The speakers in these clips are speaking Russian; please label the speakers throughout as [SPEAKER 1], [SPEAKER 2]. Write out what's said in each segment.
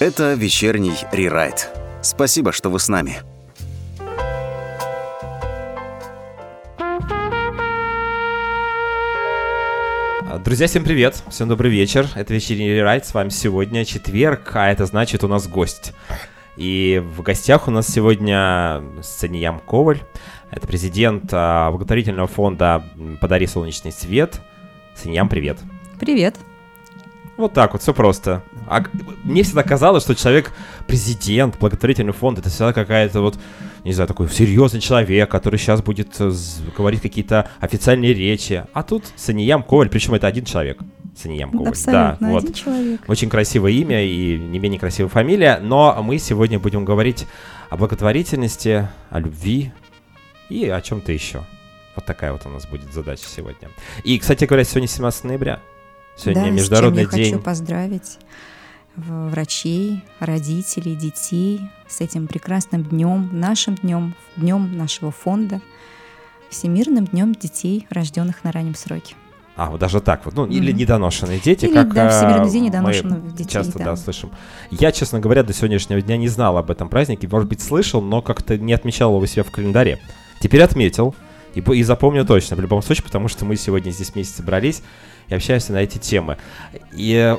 [SPEAKER 1] Это вечерний рерайт. Спасибо, что вы с нами.
[SPEAKER 2] Друзья, всем привет, всем добрый вечер. Это вечерний рерайт, с вами сегодня четверг, а это значит у нас гость. И в гостях у нас сегодня Саниям Коваль. Это президент а, благотворительного фонда «Подари солнечный свет». Саниям, привет.
[SPEAKER 3] Привет.
[SPEAKER 2] Вот так вот, все просто. А мне всегда казалось, что человек, президент, благотворительный фонд, это всегда какая-то вот, не знаю, такой серьезный человек, который сейчас будет э, говорить какие-то официальные речи. А тут Саниям Коваль, причем это один человек. Саниям Коваль.
[SPEAKER 3] Абсолютно, да, один вот. человек.
[SPEAKER 2] Очень красивое имя и не менее красивая фамилия, но мы сегодня будем говорить о благотворительности, о любви и о чем-то еще. Вот такая вот у нас будет задача сегодня. И, кстати говоря, сегодня 17 ноября. Сегодня
[SPEAKER 3] да,
[SPEAKER 2] Международный
[SPEAKER 3] с чем я
[SPEAKER 2] день.
[SPEAKER 3] хочу поздравить врачей, родителей, детей с этим прекрасным днем, нашим днем, днем нашего фонда, Всемирным днем детей, рожденных на раннем сроке.
[SPEAKER 2] А, вот даже так вот. Ну, mm-hmm. или недоношенные дети,
[SPEAKER 3] или,
[SPEAKER 2] как
[SPEAKER 3] да, Всемирный
[SPEAKER 2] а,
[SPEAKER 3] день недоношенных детей.
[SPEAKER 2] Часто,
[SPEAKER 3] да.
[SPEAKER 2] да, слышим. Я, честно говоря, до сегодняшнего дня не знал об этом празднике. Может быть, слышал, но как-то не отмечал его себя в календаре. Теперь отметил. И, и запомню точно, в любом случае, потому что мы сегодня здесь вместе собрались и общаемся на эти темы. И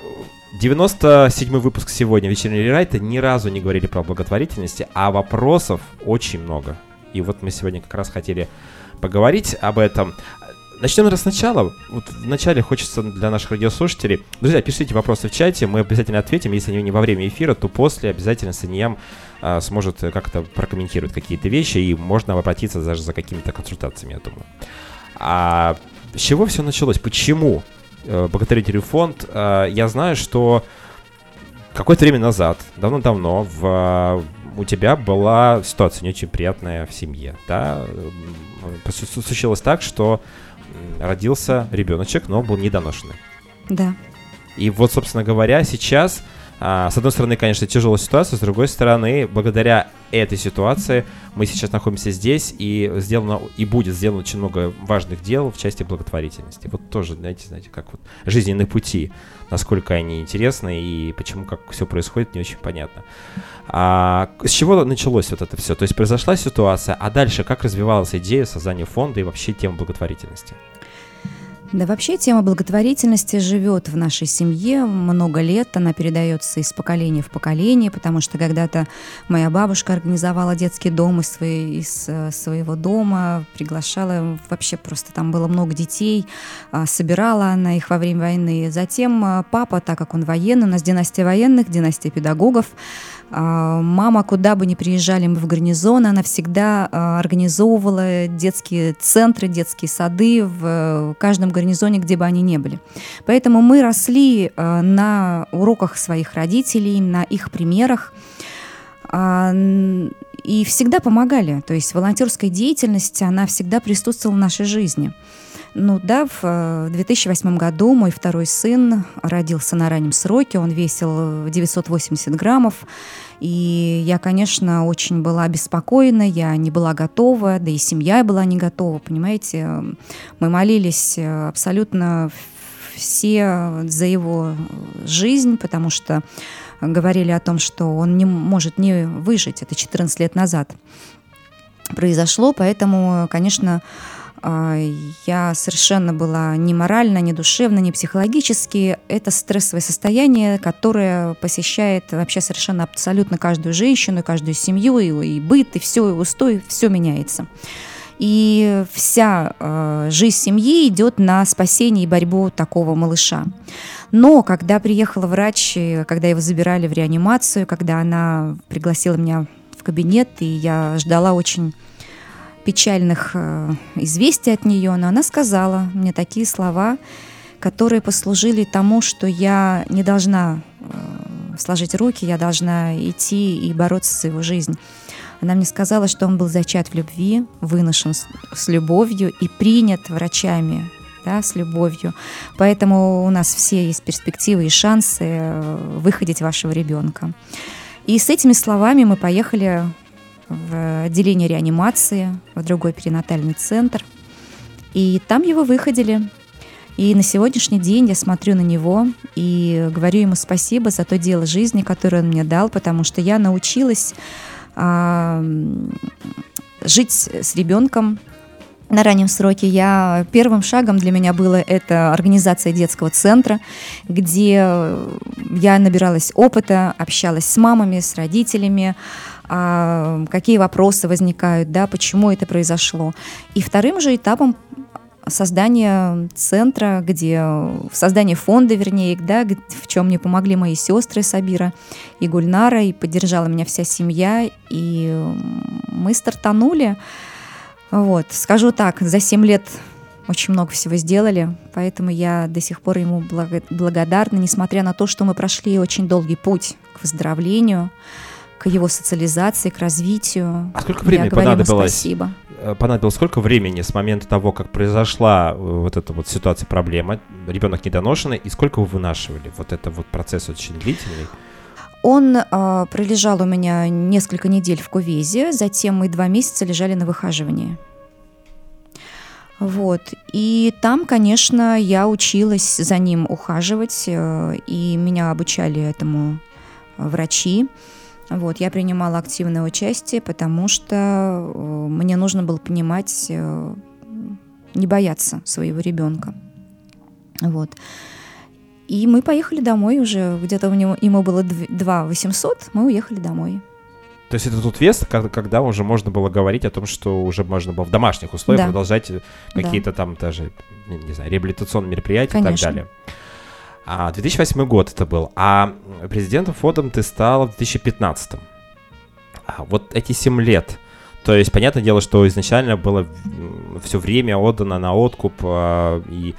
[SPEAKER 2] 97 выпуск сегодня вечернего рерайта ни разу не говорили про благотворительность, а вопросов очень много. И вот мы сегодня как раз хотели поговорить об этом. Начнем, наверное, сначала. Вот вначале хочется для наших радиослушателей. Друзья, пишите вопросы в чате, мы обязательно ответим. Если они не во время эфира, то после обязательно Саньям а, сможет как-то прокомментировать какие-то вещи, и можно обратиться даже за какими-то консультациями, я думаю. А с чего все началось? Почему э, благотворительный фонд? Э, я знаю, что какое-то время назад, давно-давно, в, у тебя была ситуация не очень приятная в семье, да? Случилось так, что родился ребеночек, но он был недоношенный.
[SPEAKER 3] Да.
[SPEAKER 2] И вот, собственно говоря, сейчас, с одной стороны, конечно, тяжелая ситуация, с другой стороны, благодаря этой ситуации мы сейчас находимся здесь, и сделано, и будет сделано очень много важных дел в части благотворительности. Вот тоже, знаете, знаете, как вот жизненные пути, насколько они интересны и почему как все происходит, не очень понятно. А с чего началось вот это все? То есть произошла ситуация, а дальше как развивалась идея создания фонда и вообще тема благотворительности?
[SPEAKER 3] Да вообще тема благотворительности живет в нашей семье много лет, она передается из поколения в поколение, потому что когда-то моя бабушка организовала детский дом из, своей, из э, своего дома, приглашала, вообще просто там было много детей, а, собирала она их во время войны. Затем э, папа, так как он военный, у нас династия военных, династия педагогов, а, мама, куда бы ни приезжали мы в гарнизон, она всегда а, организовывала детские центры, детские сады в каждом гарнизоне, где бы они ни были. Поэтому мы росли а, на уроках своих родителей, на их примерах и всегда помогали. То есть волонтерская деятельность, она всегда присутствовала в нашей жизни. Ну да, в 2008 году мой второй сын родился на раннем сроке, он весил 980 граммов, и я, конечно, очень была обеспокоена, я не была готова, да и семья была не готова, понимаете. Мы молились абсолютно все за его жизнь, потому что говорили о том, что он не может не выжить. Это 14 лет назад произошло, поэтому, конечно, я совершенно была ни морально, ни душевно, ни психологически. Это стрессовое состояние, которое посещает вообще совершенно абсолютно каждую женщину, каждую семью, и, и быт, и все, и устой, все меняется. И вся э, жизнь семьи идет на спасение и борьбу такого малыша. Но когда приехала врач, когда его забирали в реанимацию, когда она пригласила меня в кабинет, и я ждала очень печальных э, известий от нее, но она сказала мне такие слова, которые послужили тому, что я не должна э, сложить руки, я должна идти и бороться за его жизнь. Она мне сказала, что он был зачат в любви, выношен с, с любовью и принят врачами да, с любовью. Поэтому у нас все есть перспективы и шансы э, выходить вашего ребенка. И с этими словами мы поехали в отделение реанимации, в другой перинатальный центр. И там его выходили. И на сегодняшний день я смотрю на него и говорю ему спасибо за то дело жизни, которое он мне дал, потому что я научилась а, жить с ребенком на раннем сроке я первым шагом для меня было это организация детского центра, где я набиралась опыта, общалась с мамами, с родителями, а, какие вопросы возникают, да, почему это произошло. И вторым же этапом создание центра, где в создании фонда, вернее, да, в чем мне помогли мои сестры Сабира и Гульнара, и поддержала меня вся семья, и мы стартанули. Вот, скажу так, за 7 лет очень много всего сделали, поэтому я до сих пор ему благодарна, несмотря на то, что мы прошли очень долгий путь к выздоровлению, к его социализации, к развитию.
[SPEAKER 2] А сколько времени понадобилось?
[SPEAKER 3] Спасибо.
[SPEAKER 2] Э, понадобилось сколько времени с момента того, как произошла э, вот эта вот ситуация, проблема, ребенок недоношенный, и сколько вы вынашивали? Вот это вот процесс очень длительный.
[SPEAKER 3] Он э, пролежал у меня несколько недель в кувезе, затем мы два месяца лежали на выхаживании. Вот. И там, конечно, я училась за ним ухаживать, э, и меня обучали этому врачи. Вот, я принимала активное участие, потому что э, мне нужно было понимать, э, не бояться своего ребенка. Вот. И мы поехали домой уже, где-то у него, ему было 2 800, мы уехали домой.
[SPEAKER 2] То есть это тот вес, когда, когда уже можно было говорить о том, что уже можно было в домашних условиях да. продолжать какие-то да. там даже, не знаю, реабилитационные мероприятия Конечно. и так далее. А 2008 год это был. А президентом фондом ты стала в 2015. А вот эти 7 лет. То есть, понятное дело, что изначально было все время отдано на откуп, а, и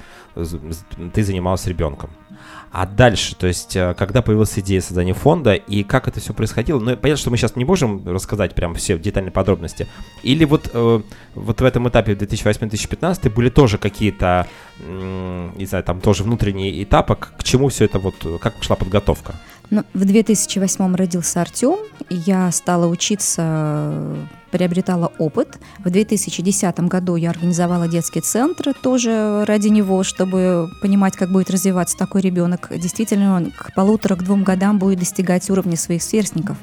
[SPEAKER 2] ты занималась ребенком. А дальше, то есть, э, когда появилась идея создания фонда и как это все происходило, ну, понятно, что мы сейчас не можем рассказать прям все детальные подробности. Или вот, э, вот в этом этапе 2008-2015 были тоже какие-то, э, не знаю, там тоже внутренние этапы, к чему все это вот, как шла подготовка?
[SPEAKER 3] Ну, в 2008 родился Артем, я стала учиться приобретала опыт. В 2010 году я организовала детский центр тоже ради него, чтобы понимать, как будет развиваться такой ребенок. Действительно, он к полутора, к двум годам будет достигать уровня своих сверстников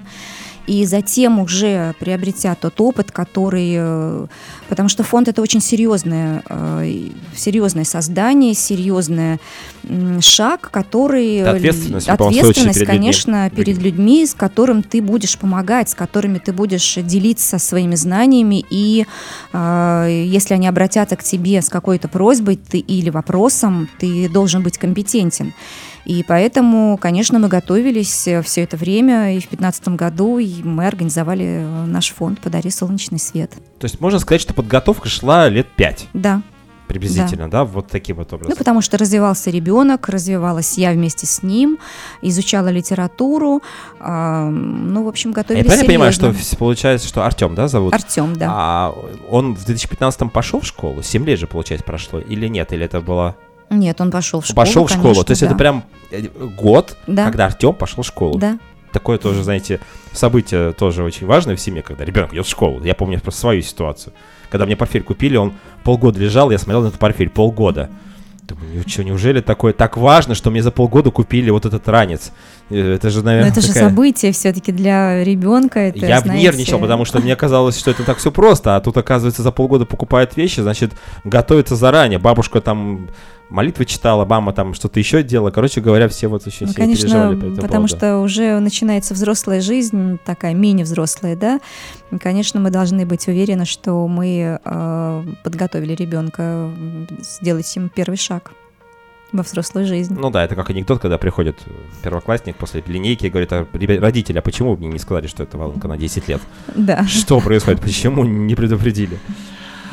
[SPEAKER 3] и затем уже приобретя тот опыт, который... Э, потому что фонд — это очень серьезное, э, серьезное создание, серьезный шаг, который...
[SPEAKER 2] Это ответственность,
[SPEAKER 3] ответственность перед конечно, людьми. перед людьми, с которым ты будешь помогать, с которыми ты будешь делиться своими знаниями, и э, если они обратятся к тебе с какой-то просьбой ты, или вопросом, ты должен быть компетентен. И поэтому, конечно, мы готовились э, все это время, и в 2015 году мы организовали э, наш фонд «Подари солнечный свет».
[SPEAKER 2] То есть можно сказать, что подготовка шла лет пять?
[SPEAKER 3] Да
[SPEAKER 2] приблизительно, да. да, вот таким вот образом.
[SPEAKER 3] Ну, потому что развивался ребенок, развивалась я вместе с ним, изучала литературу, э, ну, в общем, готовились
[SPEAKER 2] Я правильно понимаю, что получается, что Артем, да, зовут?
[SPEAKER 3] Артем, да.
[SPEAKER 2] А он в 2015 пошел в школу? Семь лет же, получается, прошло, или нет? Или это было...
[SPEAKER 3] Нет, он пошел в школу.
[SPEAKER 2] Пошел в школу. Конечно, То есть да. это прям э, год, да. когда Артем пошел в школу.
[SPEAKER 3] Да.
[SPEAKER 2] Такое тоже, знаете, событие тоже очень важное в семье, когда ребенок идет в школу. Я помню просто свою ситуацию. Когда мне портфель купили, он полгода лежал, я смотрел на этот портфель полгода. Думаю, что, неужели такое так важно, что мне за полгода купили вот этот ранец? Э, это же, наверное,
[SPEAKER 3] Но это такая... же событие все-таки для ребенка. Это,
[SPEAKER 2] я знаете... нервничал, потому что мне казалось, что это так все просто, а тут, оказывается, за полгода покупают вещи, значит, готовится заранее. Бабушка там молитвы читала, мама там что-то еще делала. Короче говоря, все вот очень ну, сильно конечно, переживали по этому
[SPEAKER 3] потому поводу. что уже начинается взрослая жизнь, такая мини-взрослая, да. И, конечно, мы должны быть уверены, что мы э, подготовили ребенка сделать ему первый шаг во взрослую жизнь.
[SPEAKER 2] Ну да, это как анекдот, когда приходит первоклассник после линейки и говорит, а, родители, а почему мне не сказали, что это волынка на 10 лет?
[SPEAKER 3] Да.
[SPEAKER 2] Что происходит? Почему не предупредили?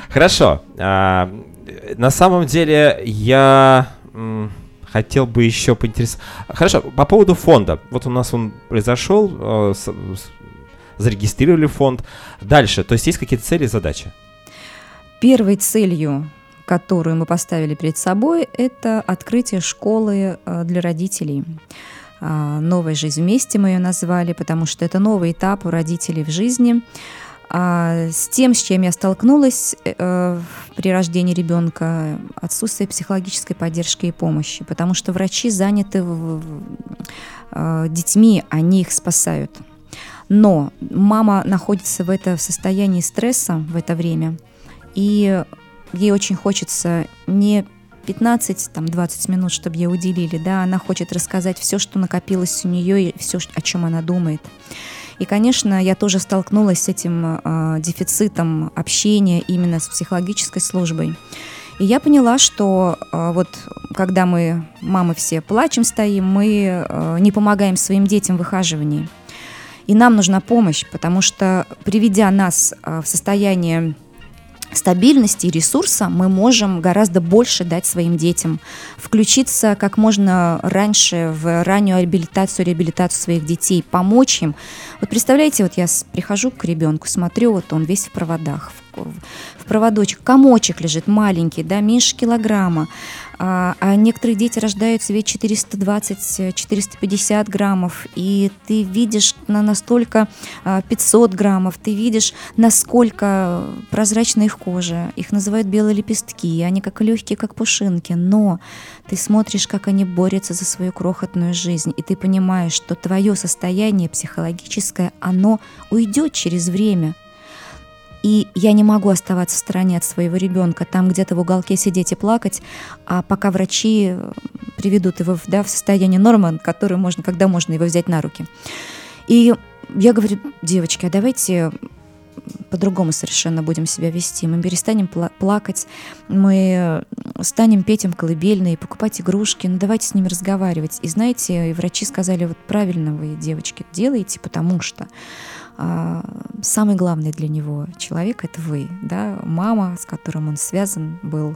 [SPEAKER 2] Хорошо. А, на самом деле я хотел бы еще поинтересоваться. Хорошо, по поводу фонда. Вот у нас он произошел, э, зарегистрировали фонд. Дальше, то есть есть какие-то цели и задачи?
[SPEAKER 3] Первой целью, которую мы поставили перед собой, это открытие школы э, для родителей. А, «Новая жизнь вместе» мы ее назвали, потому что это новый этап у родителей в жизни – А с тем, с чем я столкнулась э, при рождении ребенка, отсутствие психологической поддержки и помощи, потому что врачи заняты в, э, детьми, они их спасают. Но мама находится в это в состоянии стресса в это время, и ей очень хочется не 15-20 минут, чтобы ей уделили, да, она хочет рассказать все, что накопилось у нее и все, о чем она думает. И, конечно, я тоже столкнулась с этим э, дефицитом общения именно с психологической службой. И я поняла, что э, вот когда мы, мамы все, плачем, стоим, мы э, не помогаем своим детям в выхаживании. И нам нужна помощь, потому что приведя нас э, в состояние стабильности и ресурса мы можем гораздо больше дать своим детям, включиться как можно раньше в раннюю реабилитацию, реабилитацию своих детей, помочь им. Вот представляете, вот я прихожу к ребенку, смотрю, вот он весь в проводах, в, в проводочек, комочек лежит маленький, да, меньше килограмма, а, а некоторые дети рождаются ведь 420-450 граммов, и ты видишь на настолько 500 а, граммов, ты видишь, насколько прозрачна их кожа, их называют белые лепестки, они как легкие, как пушинки, но ты смотришь, как они борются за свою крохотную жизнь, и ты понимаешь, что твое состояние психологическое, оно уйдет через время, и я не могу оставаться в стороне от своего ребенка, там где-то в уголке сидеть и плакать, а пока врачи э, приведут его да, в состояние нормы, которое можно, когда можно его взять на руки. И я говорю, девочки, а давайте по-другому совершенно будем себя вести. Мы перестанем пла- плакать, мы станем петь им колыбельные, покупать игрушки, ну давайте с ними разговаривать. И знаете, и врачи сказали, вот правильно вы, девочки, делаете, потому что самый главный для него человек это вы, да, мама, с которым он связан был.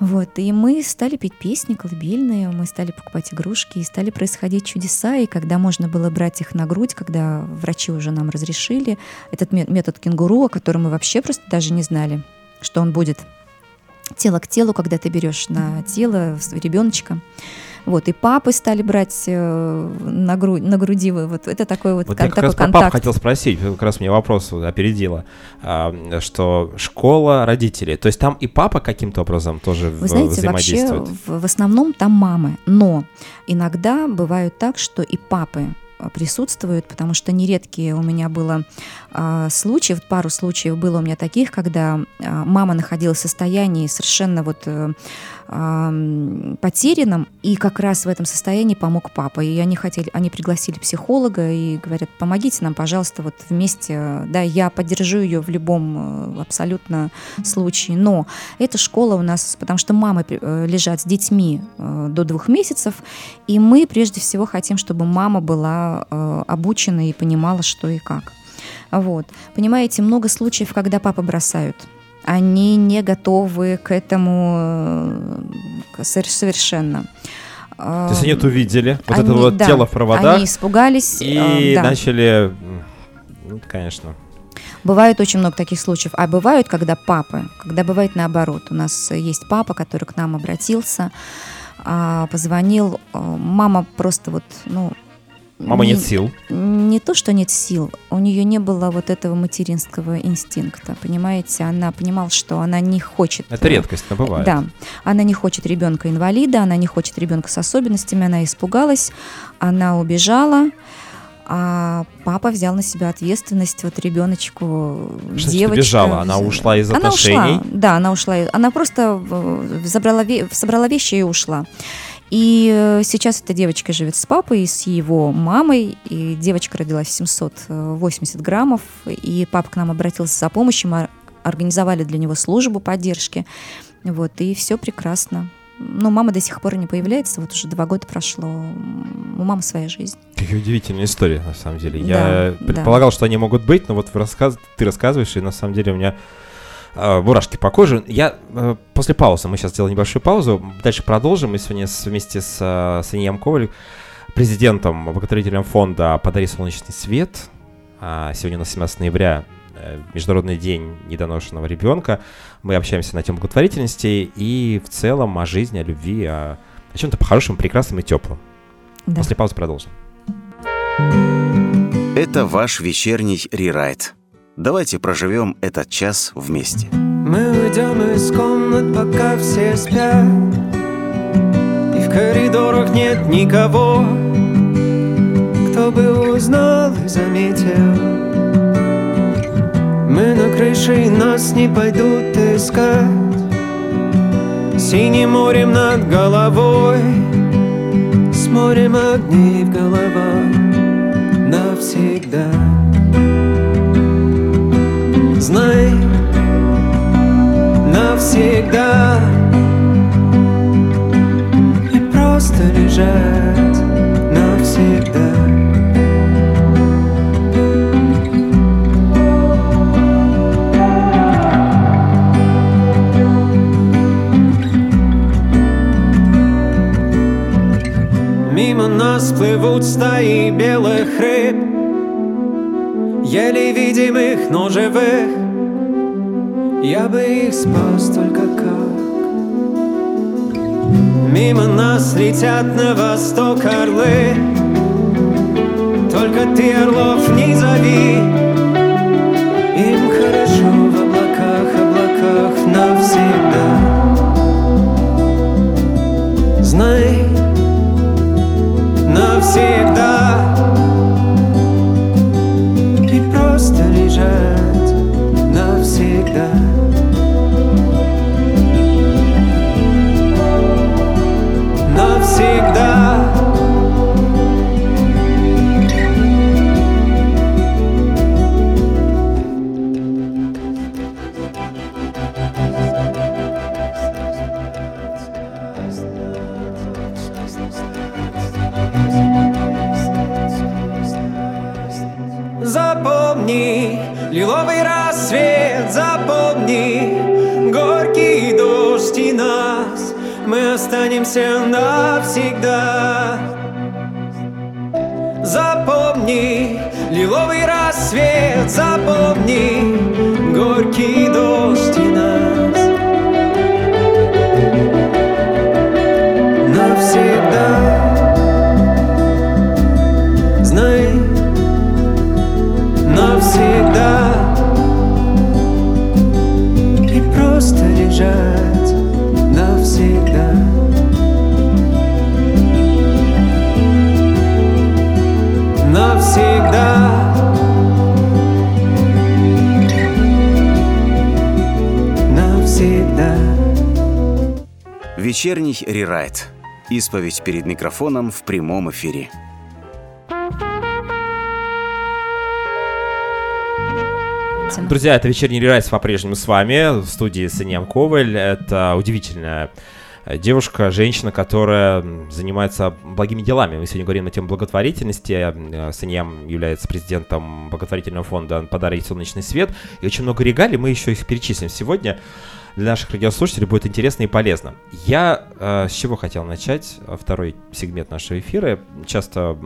[SPEAKER 3] Вот, и мы стали петь песни колыбельные, мы стали покупать игрушки, и стали происходить чудеса, и когда можно было брать их на грудь, когда врачи уже нам разрешили, этот метод кенгуру, о котором мы вообще просто даже не знали, что он будет тело к телу, когда ты берешь на тело ребеночка, вот, и папы стали брать э, на, грудь, на груди. Вот это такой вот,
[SPEAKER 2] вот
[SPEAKER 3] кон-
[SPEAKER 2] я как раз
[SPEAKER 3] контакт.
[SPEAKER 2] папа хотел спросить, как раз мне вопрос опередила, а, что школа родителей. То есть там и папа каким-то образом тоже
[SPEAKER 3] Вы знаете,
[SPEAKER 2] взаимодействует?
[SPEAKER 3] вообще в, в основном там мамы. Но иногда бывают так, что и папы присутствуют, потому что нередкие у меня было э, случаи, пару случаев было у меня таких, когда э, мама находилась в состоянии совершенно вот э, э, потерянном, и как раз в этом состоянии помог папа. И они хотели, они пригласили психолога и говорят, помогите нам, пожалуйста, вот вместе, да, я поддержу ее в любом абсолютно случае. Но эта школа у нас, потому что мамы лежат с детьми до двух месяцев, и мы прежде всего хотим, чтобы мама была э, обучена и понимала, что и как. Вот. Понимаете, много случаев, когда папа бросают. Они не готовы к этому э, совершенно.
[SPEAKER 2] То есть они это увидели, вот они, это вот да, тело в проводах.
[SPEAKER 3] Они испугались.
[SPEAKER 2] И э, да. начали, ну, конечно.
[SPEAKER 3] Бывает очень много таких случаев. А бывают, когда папы, когда бывает наоборот. У нас есть папа, который к нам обратился, а, позвонил. Э, мама просто вот, ну,
[SPEAKER 2] Мама не, нет сил.
[SPEAKER 3] Не то, что нет сил, у нее не было вот этого материнского инстинкта, понимаете? Она понимала, что она не хочет.
[SPEAKER 2] Это редкость, но бывает.
[SPEAKER 3] Да, она не хочет ребенка инвалида, она не хочет ребенка с особенностями, она испугалась, она убежала. А папа взял на себя ответственность вот ребеночку,
[SPEAKER 2] Что девочка. бежала? Она ушла из отношений?
[SPEAKER 3] Она ушла, да, она ушла. Она просто э, забрала, собрала вещи и ушла. И э, сейчас эта девочка живет с папой, с его мамой, и девочка родилась 780 граммов, и папа к нам обратился за помощью, мы организовали для него службу поддержки, вот, и все прекрасно. Но мама до сих пор не появляется, вот уже два года прошло, у мамы своя жизнь.
[SPEAKER 2] Какая удивительная история, на самом деле. Да, Я предполагал, да. что они могут быть, но вот рассказ... ты рассказываешь, и на самом деле у меня мурашки по коже. Я э, после паузы, мы сейчас сделаем небольшую паузу, дальше продолжим. Мы сегодня с, вместе с э, Санием Коваль, президентом, благотворителем фонда «Подари солнечный свет». А сегодня у нас 17 ноября, э, Международный день недоношенного ребенка. Мы общаемся на тему благотворительности и в целом о жизни, о любви, о, о чем-то по-хорошему, прекрасном и теплом. Да. После паузы продолжим.
[SPEAKER 1] Это ваш вечерний рерайт. Давайте проживем этот час вместе.
[SPEAKER 4] Мы уйдем из комнат, пока все спят. И в коридорах нет никого. Кто бы узнал и заметил. Мы на крыше и нас не пойдут искать. Синим морем над головой. С морем огней в головах. Навсегда Знай, навсегда. И просто лежать навсегда. Мимо нас плывут стаи белых рыб Еле видимых, но живых. Я бы их спас только как. Мимо нас летят на восток орлы. Только ты орлов не зови. Им хорошо в облаках, облаках навсегда. Знай, навсегда останемся навсегда.
[SPEAKER 1] Вечерний рерайт. Исповедь перед микрофоном в прямом эфире.
[SPEAKER 2] Друзья, это вечерний рерайс по-прежнему с вами. В студии Саньям Коваль. Это удивительная девушка, женщина, которая занимается благими делами. Мы сегодня говорим на тему благотворительности. Саньям является президентом благотворительного фонда «Подарить солнечный свет». И очень много регалий, мы еще их перечислим сегодня. Для наших радиослушателей будет интересно и полезно. Я э, с чего хотел начать? Второй сегмент нашего эфира. Часто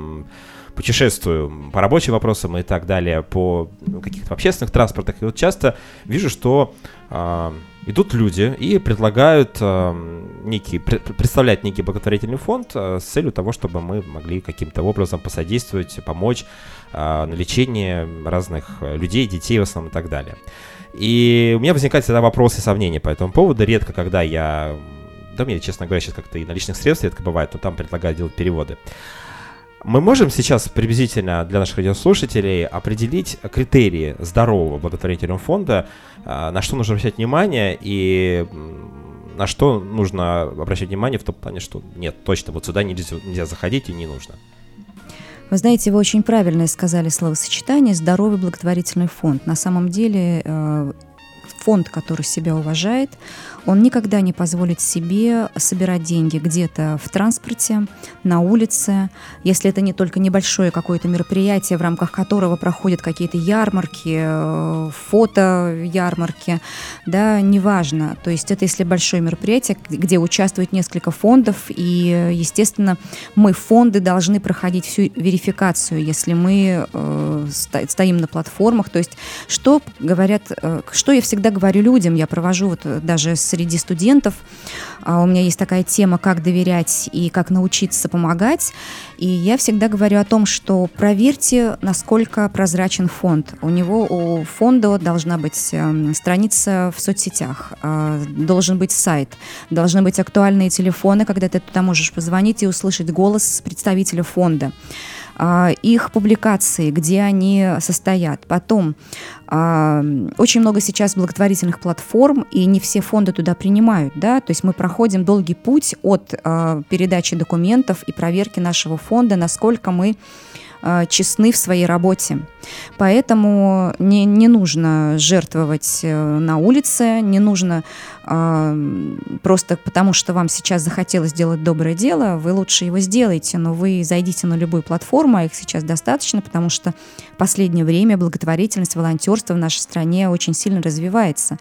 [SPEAKER 2] путешествую по рабочим вопросам и так далее, по каких-то общественных транспортах. И вот часто вижу, что э, идут люди и предлагают э, некий, пре- представляют некий благотворительный фонд э, с целью того, чтобы мы могли каким-то образом посодействовать, помочь э, на лечение разных людей, детей в основном и так далее. И у меня возникают всегда вопросы и сомнения по этому поводу. Редко, когда я... Да мне, честно говоря, сейчас как-то и наличных средств редко бывает, но там предлагают делать переводы. Мы можем сейчас приблизительно для наших радиослушателей определить критерии здорового благотворительного фонда, а, на что нужно обращать внимание и на что нужно обращать внимание в том плане, что нет, точно, вот сюда нельзя, нельзя заходить и не нужно.
[SPEAKER 3] Вы знаете, вы очень правильно сказали словосочетание «здоровый благотворительный фонд». На самом деле э, фонд, который себя уважает, он никогда не позволит себе собирать деньги где-то в транспорте, на улице, если это не только небольшое какое-то мероприятие, в рамках которого проходят какие-то ярмарки, э, фото-ярмарки, да, неважно. То есть это если большое мероприятие, где участвует несколько фондов, и, естественно, мы, фонды, должны проходить всю верификацию, если мы э, сто- стоим на платформах. То есть что говорят, э, что я всегда говорю людям, я провожу вот э, даже с среди студентов. А, у меня есть такая тема, как доверять и как научиться помогать. И я всегда говорю о том, что проверьте, насколько прозрачен фонд. У него, у фонда должна быть эм, страница в соцсетях, а, должен быть сайт, должны быть актуальные телефоны, когда ты туда можешь позвонить и услышать голос представителя фонда. А, их публикации, где они состоят. Потом а, очень много сейчас благотворительных платформ, и не все фонды туда принимают, да, то есть мы проходим долгий путь от а, передачи документов и проверки нашего фонда, насколько мы честны в своей работе. Поэтому не, не нужно жертвовать э, на улице, не нужно просто потому, что вам сейчас захотелось сделать доброе дело, вы лучше его сделаете, но вы зайдите на любую платформу, а их сейчас достаточно, потому что в последнее время благотворительность, волонтерство в нашей стране очень сильно развивается.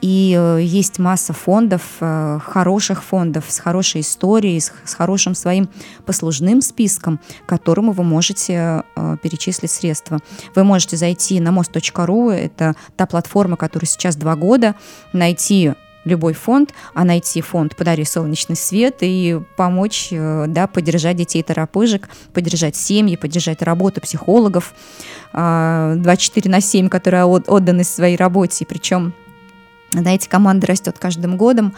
[SPEAKER 3] И э, есть масса фондов, э, хороших фондов, с хорошей историей, с, хорошим своим послужным списком, которому вы можете э, перечислить средства. Вы можете зайти на мост.ру, это та платформа, которая сейчас два года, найти любой фонд, а найти фонд «Подари солнечный свет» и помочь, э, да, поддержать детей торопыжек, поддержать семьи, поддержать работу психологов 24 а, на 7, которые отданы своей работе. Причем, знаете, команда растет каждым годом,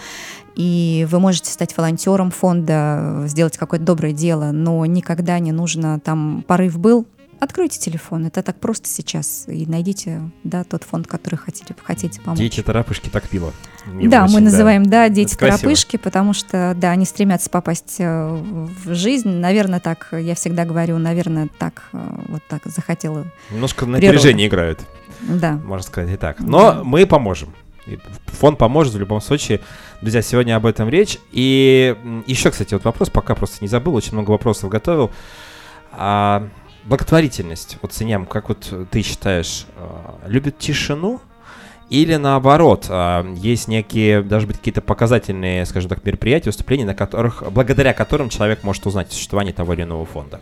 [SPEAKER 3] и вы можете стать волонтером фонда, сделать какое-то доброе дело, но никогда не нужно, там порыв был, Откройте телефон, это так просто сейчас, и найдите, да, тот фонд, который хотите, хотите помочь.
[SPEAKER 2] Дети тарапышки так пило.
[SPEAKER 3] да, очень, мы называем, да, дети тарапышки, потому что, да, они стремятся попасть э, в жизнь. Наверное, так, я всегда говорю, наверное, так, э, вот так захотела.
[SPEAKER 2] Немножко напряжение играют.
[SPEAKER 3] Да.
[SPEAKER 2] Можно сказать и так. Но да. мы поможем. Фонд поможет в любом случае. Друзья, сегодня об этом речь. И еще, кстати, вот вопрос, пока просто не забыл, очень много вопросов готовил. А, благотворительность, вот Синям, как вот ты считаешь, э, любит тишину или наоборот, э, есть некие, даже быть какие-то показательные, скажем так, мероприятия, выступления, на которых, благодаря которым человек может узнать о существовании того или иного фонда?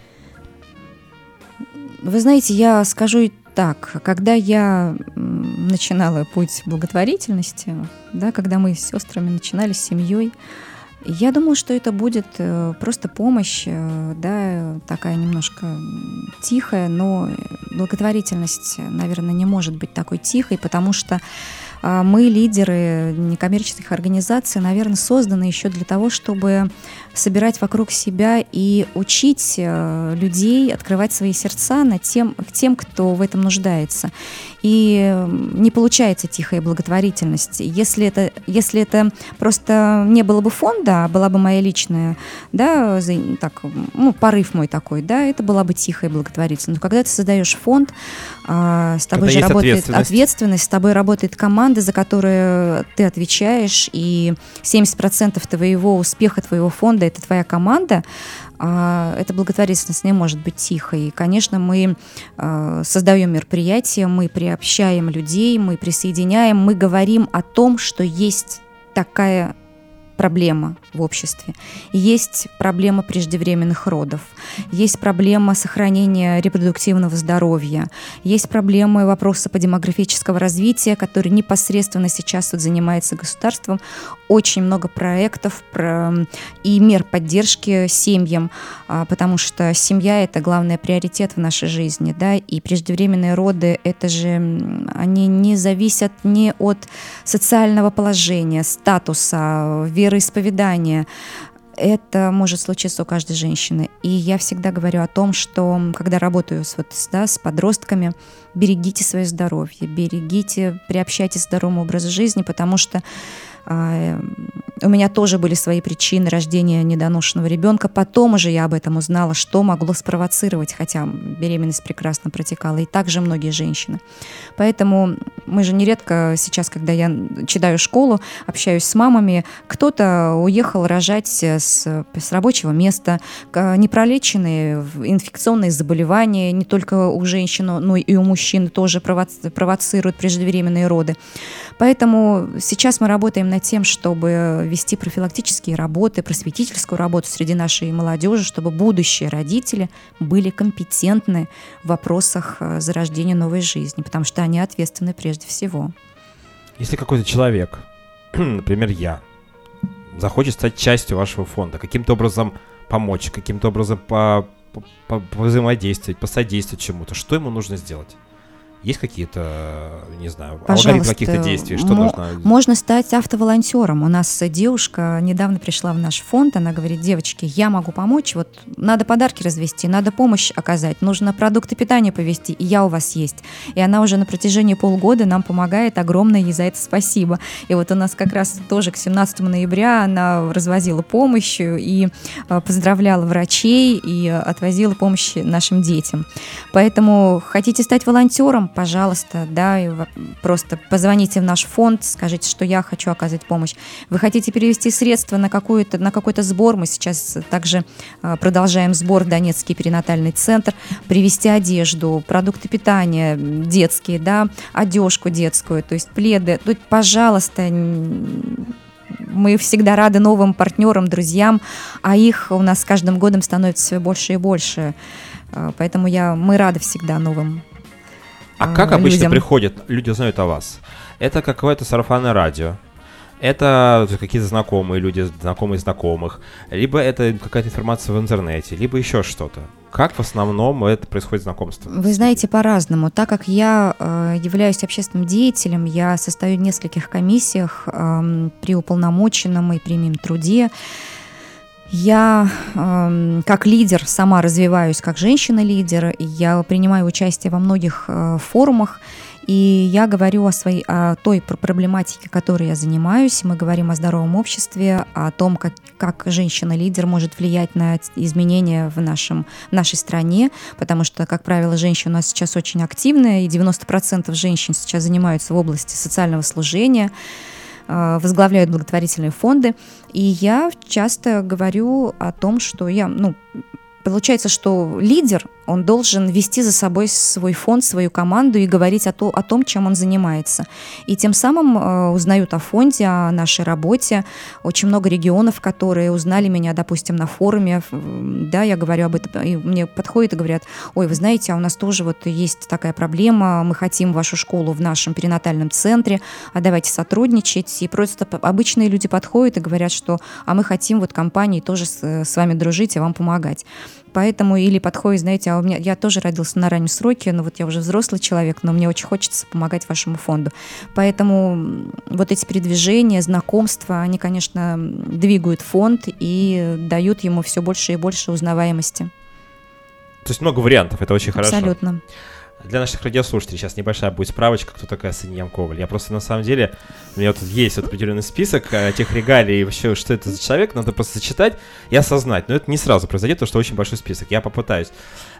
[SPEAKER 3] Вы знаете, я скажу так, когда я начинала путь благотворительности, да, когда мы с сестрами начинали с семьей, я думаю, что это будет э, просто помощь, э, да, такая немножко тихая, но благотворительность, наверное, не может быть такой тихой, потому что а, мы, лидеры некоммерческих организаций, наверное, созданы еще для того, чтобы собирать вокруг себя и учить э, людей открывать свои сердца на тем, к тем, кто в этом нуждается. И не получается тихая благотворительность. Если это, если это просто не было бы фонда, а была бы моя личная, да, так, ну, порыв мой такой, да, это была бы тихая благотворительность. Но когда ты создаешь фонд, а, с тобой когда же работает ответственность. ответственность, с тобой работает команда, за которую ты отвечаешь, и 70% твоего успеха твоего фонда это твоя команда, эта благотворительность не может быть тихой. Конечно, мы а, создаем мероприятия, мы приобщаем людей, мы присоединяем, мы говорим о том, что есть такая проблема в обществе. Есть проблема преждевременных родов, есть проблема сохранения репродуктивного здоровья, есть проблемы вопроса по демографического развития, который непосредственно сейчас вот занимается государством. Очень много проектов и мер поддержки семьям, а, потому что семья — это главный приоритет в нашей жизни, да, и преждевременные роды — это же, они не зависят ни от социального положения, статуса, вероисповедания, это может случиться у каждой женщины. И я всегда говорю о том, что когда работаю с, вот, да, с подростками, берегите свое здоровье, берегите, приобщайтесь к здоровому образу жизни, потому что а, у меня тоже были свои причины рождения недоношенного ребенка. Потом уже я об этом узнала, что могло спровоцировать, хотя беременность прекрасно протекала, и также многие женщины. Поэтому мы же нередко сейчас, когда я читаю школу, общаюсь с мамами, кто-то уехал рожать с, с рабочего места, непролеченные инфекционные заболевания, не только у женщин, но и у мужчин тоже провоцируют преждевременные роды. Поэтому сейчас мы работаем над тем, чтобы вести профилактические работы, просветительскую работу среди нашей молодежи, чтобы будущие родители были компетентны в вопросах э, зарождения новой жизни, потому что они ответственны прежде всего.
[SPEAKER 2] Если какой-то человек например, я, захочет стать частью вашего фонда, каким-то образом помочь, каким-то образом по, по, по взаимодействовать, посодействовать чему-то, что ему нужно сделать? Есть какие-то, не знаю, алгоритмы каких-то действий, что нужно?
[SPEAKER 3] Можно стать автоволонтером. У нас девушка недавно пришла в наш фонд, она говорит, девочки, я могу помочь, вот надо подарки развести, надо помощь оказать, нужно продукты питания повезти, и я у вас есть. И она уже на протяжении полгода нам помогает, огромное ей за это спасибо. И вот у нас как раз тоже к 17 ноября она развозила помощь и э, поздравляла врачей и отвозила помощь нашим детям. Поэтому хотите стать волонтером, пожалуйста, да, просто позвоните в наш фонд, скажите, что я хочу оказать помощь. Вы хотите перевести средства на, какую-то, на какой-то сбор, мы сейчас также а, продолжаем сбор в Донецкий перинатальный центр, привезти одежду, продукты питания детские, да, одежку детскую, то есть пледы. Тут, пожалуйста, мы всегда рады новым партнерам, друзьям, а их у нас с каждым годом становится все больше и больше. А, поэтому я, мы рады всегда новым
[SPEAKER 2] а как обычно людям. приходят, люди знают о вас? Это какое-то сарафанное радио, это какие-то знакомые люди, знакомые знакомых, либо это какая-то информация в интернете, либо еще что-то. Как в основном это происходит знакомство?
[SPEAKER 3] Вы знаете, по-разному. Так как я э, являюсь общественным деятелем, я состою в нескольких комиссиях э, при уполномоченном и при труде. Я э, как лидер сама развиваюсь как женщина-лидер, я принимаю участие во многих э, форумах, и я говорю о, своей, о той проблематике, которой я занимаюсь. Мы говорим о здоровом обществе, о том, как, как женщина-лидер может влиять на изменения в, нашем, в нашей стране, потому что, как правило, женщины у нас сейчас очень активные, и 90% женщин сейчас занимаются в области социального служения. Э, возглавляют благотворительные фонды. И я часто говорю о том, что я, ну, получается, что лидер он должен вести за собой свой фонд, свою команду и говорить о, то, о том, чем он занимается. И тем самым э, узнают о фонде, о нашей работе. Очень много регионов, которые узнали меня, допустим, на форуме. Да, я говорю об этом, и мне подходят и говорят, ой, вы знаете, а у нас тоже вот есть такая проблема, мы хотим вашу школу в нашем перинатальном центре, а давайте сотрудничать. И просто обычные люди подходят и говорят, что а мы хотим вот компании тоже с, с вами дружить и вам помогать. Поэтому или подходит, знаете, а у меня я тоже родился на раннем сроке, но вот я уже взрослый человек, но мне очень хочется помогать вашему фонду. Поэтому вот эти передвижения, знакомства, они, конечно, двигают фонд и дают ему все больше и больше узнаваемости.
[SPEAKER 2] То есть много вариантов, это очень
[SPEAKER 3] хорошо. Абсолютно.
[SPEAKER 2] Для наших радиослушателей сейчас небольшая будет справочка, кто такая Саньям Коваль. Я просто на самом деле, у меня тут есть вот определенный список э, тех регалий и вообще, что это за человек, надо просто зачитать и осознать. Но это не сразу произойдет, потому что очень большой список. Я попытаюсь.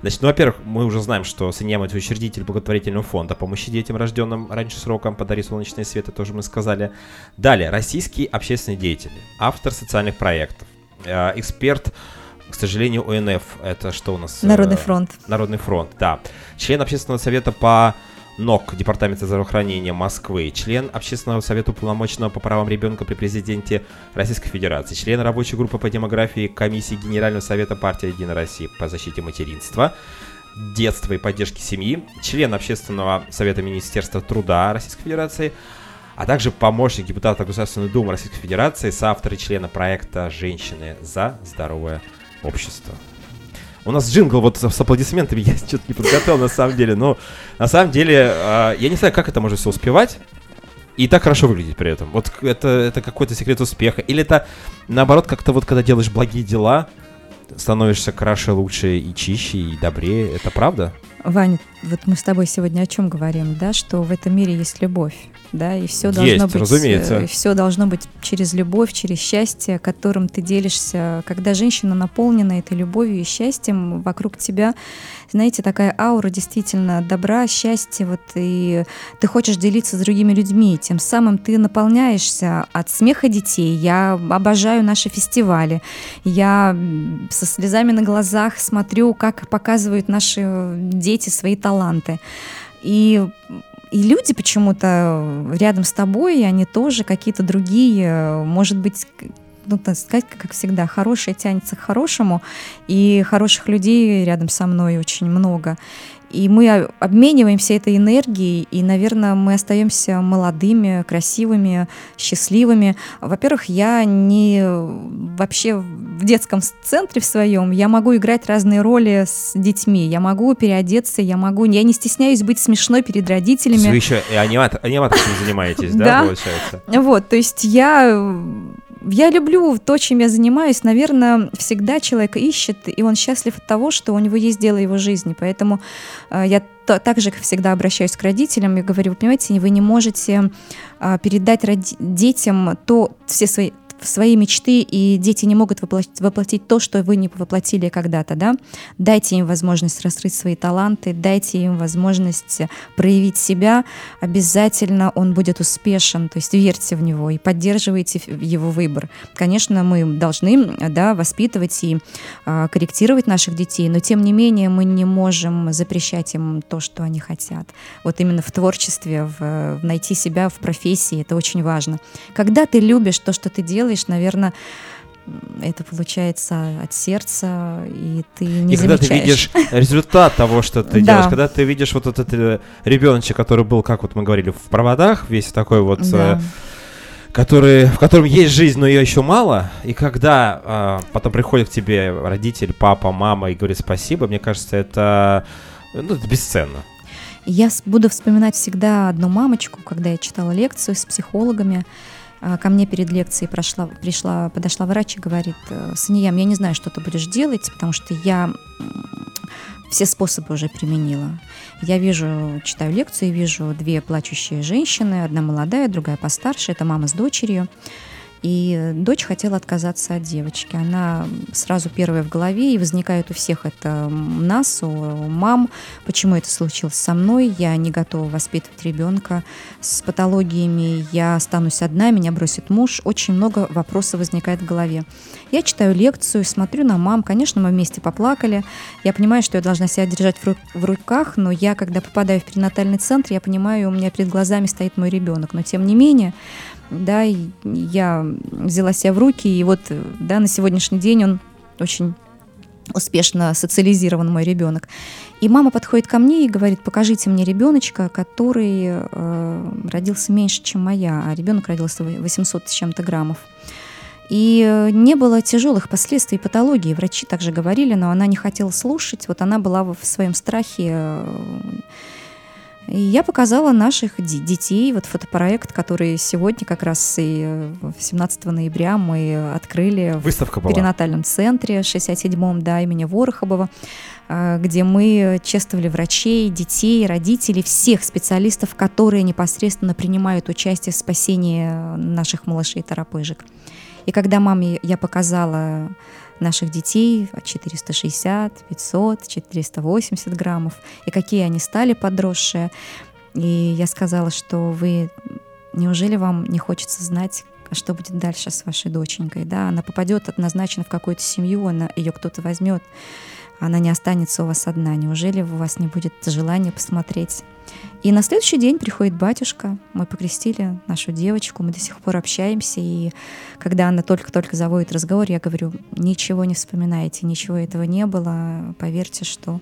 [SPEAKER 2] Значит, ну, во-первых, мы уже знаем, что Саньям это учредитель благотворительного фонда помощи детям, рожденным раньше сроком, подари солнечный свет, это тоже мы сказали. Далее, российский общественный деятель, автор социальных проектов, э, эксперт к сожалению, ОНФ это что у нас?
[SPEAKER 3] Народный фронт.
[SPEAKER 2] Народный фронт, да. Член общественного совета по НОК, Департамента здравоохранения Москвы, член Общественного совета уполномоченного по правам ребенка при президенте Российской Федерации, член рабочей группы по демографии Комиссии Генерального совета партии Единая Россия по защите материнства, детства и поддержки семьи, член Общественного совета Министерства труда Российской Федерации, а также помощник депутата Государственной Думы Российской Федерации, соавтор и члена проекта «Женщины за здоровое общество. У нас джингл вот с аплодисментами, я что-то не подготовил на самом деле, но на самом деле а, я не знаю, как это можно все успевать и так хорошо выглядеть при этом. Вот это, это какой-то секрет успеха. Или это наоборот, как-то вот когда делаешь благие дела, становишься краше, лучше и чище, и добрее. Это правда?
[SPEAKER 3] Ваня, вот мы с тобой сегодня о чем говорим, да, что в этом мире есть любовь, да, и все должно есть, быть,
[SPEAKER 2] разумеется.
[SPEAKER 3] Э, все должно быть через любовь, через счастье, которым ты делишься. Когда женщина наполнена этой любовью и счастьем вокруг тебя, знаете, такая аура действительно добра, счастья, вот и ты хочешь делиться с другими людьми, тем самым ты наполняешься от смеха детей. Я обожаю наши фестивали, я со слезами на глазах смотрю, как показывают наши дети свои таланты. И и люди почему-то рядом с тобой, они тоже какие-то другие, может быть, ну, так сказать, как всегда, хорошее тянется к хорошему, и хороших людей рядом со мной очень много. И мы обмениваемся этой энергией, и, наверное, мы остаемся молодыми, красивыми, счастливыми. Во-первых, я не вообще в детском центре в своем, я могу играть разные роли с детьми, я могу переодеться, я могу, я не стесняюсь быть смешной перед родителями.
[SPEAKER 2] Вы еще и анимат, аниматорством занимаетесь, да, получается?
[SPEAKER 3] Вот, то есть я я люблю то, чем я занимаюсь. Наверное, всегда человек ищет, и он счастлив от того, что у него есть дело его жизни. Поэтому э, я также всегда обращаюсь к родителям и говорю, вы понимаете, вы не можете э, передать детям то, все свои свои мечты, и дети не могут воплотить, воплотить то, что вы не воплотили когда-то, да, дайте им возможность раскрыть свои таланты, дайте им возможность проявить себя, обязательно он будет успешен, то есть верьте в него и поддерживайте его выбор. Конечно, мы должны, да, воспитывать и э, корректировать наших детей, но тем не менее мы не можем запрещать им то, что они хотят. Вот именно в творчестве, в, в найти себя в профессии, это очень важно. Когда ты любишь то, что ты делаешь, делаешь, наверное, это получается от сердца, и ты не
[SPEAKER 2] И
[SPEAKER 3] замечаешь.
[SPEAKER 2] когда ты видишь результат того, что ты делаешь, когда ты видишь вот этот э, ребеночек, который был, как вот мы говорили, в проводах, весь такой вот, э, который, в котором есть жизнь, но ее еще мало, и когда э, потом приходит к тебе родитель, папа, мама и говорит спасибо, мне кажется, это, ну, это бесценно.
[SPEAKER 3] Я буду вспоминать всегда одну мамочку, когда я читала лекцию с психологами, ко мне перед лекцией прошла, пришла, подошла врач и говорит, «Э, Саниям, я не знаю, что ты будешь делать, потому что я все способы уже применила. Я вижу, читаю лекцию, вижу две плачущие женщины, одна молодая, другая постарше, это мама с дочерью. И дочь хотела отказаться от девочки. Она сразу первая в голове, и возникает у всех это нас, у мам, почему это случилось со мной, я не готова воспитывать ребенка с патологиями, я останусь одна, меня бросит муж. Очень много вопросов возникает в голове. Я читаю лекцию, смотрю на мам, конечно, мы вместе поплакали. Я понимаю, что я должна себя держать в, ру- в руках, но я, когда попадаю в перинатальный центр, я понимаю, у меня перед глазами стоит мой ребенок. Но тем не менее, да, я взяла себя в руки, и вот, да, на сегодняшний день он очень успешно социализирован мой ребенок. И мама подходит ко мне и говорит, покажите мне ребеночка, который э, родился меньше, чем моя, а ребенок родился 800 с чем-то граммов. И не было тяжелых последствий патологии. Врачи также говорили, но она не хотела слушать. Вот она была в своем страхе э, и я показала наших детей, вот фотопроект, который сегодня как раз и 17 ноября мы открыли
[SPEAKER 2] Выставка
[SPEAKER 3] в перинатальном центре 67-м, да, имени Ворохобова, а, где мы чествовали врачей, детей, родителей, всех специалистов, которые непосредственно принимают участие в спасении наших малышей и торопыжек. И когда маме я показала наших детей 460, 500, 480 граммов, и какие они стали подросшие. И я сказала, что вы, неужели вам не хочется знать, что будет дальше с вашей доченькой, да, она попадет однозначно в какую-то семью, она, ее кто-то возьмет, она не останется у вас одна, неужели у вас не будет желания посмотреть и на следующий день приходит батюшка, мы покрестили нашу девочку, мы до сих пор общаемся, и когда она только-только заводит разговор, я говорю, ничего не вспоминайте, ничего этого не было, поверьте, что...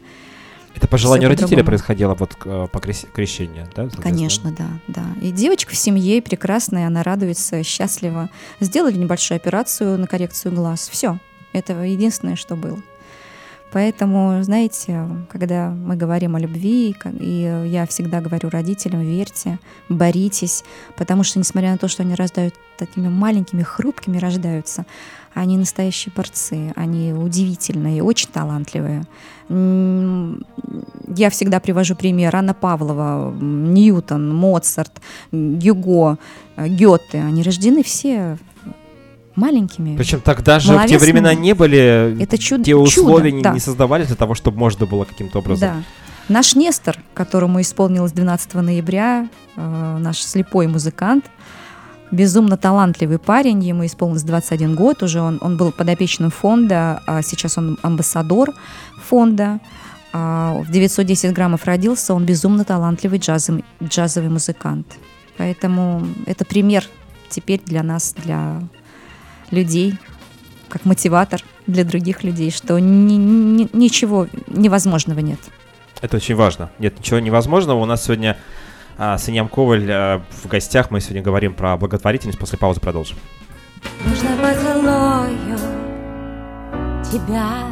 [SPEAKER 2] Это по желанию родителей происходило вот э, по крещению, да?
[SPEAKER 3] Конечно, да, да. И девочка в семье прекрасная, она радуется, счастлива. Сделали небольшую операцию на коррекцию глаз. Все. Это единственное, что было. Поэтому, знаете, когда мы говорим о любви, и я всегда говорю родителям, верьте, боритесь, потому что, несмотря на то, что они рождают такими маленькими, хрупкими рождаются, они настоящие борцы, они удивительные, очень талантливые. Я всегда привожу пример Анна Павлова, Ньютон, Моцарт, Гюго, Гёте. Они рождены все маленькими.
[SPEAKER 2] Причем тогда же в те времена не были
[SPEAKER 3] это чудо,
[SPEAKER 2] те условия
[SPEAKER 3] чудо,
[SPEAKER 2] не,
[SPEAKER 3] да.
[SPEAKER 2] не создавались для того, чтобы можно было каким-то образом.
[SPEAKER 3] Да. Наш Нестор, которому исполнилось 12 ноября, э, наш слепой музыкант, безумно талантливый парень, ему исполнилось 21 год уже, он, он был подопечным фонда, а сейчас он амбассадор фонда. А в 910 граммов родился, он безумно талантливый джазовый, джазовый музыкант. Поэтому это пример теперь для нас, для людей, как мотиватор для других людей, что ни, ни, ничего невозможного нет.
[SPEAKER 2] Это очень важно. Нет ничего невозможного. У нас сегодня а, с Иньям Коваль а, в гостях. Мы сегодня говорим про благотворительность. После паузы продолжим.
[SPEAKER 5] Нужно поцелую тебя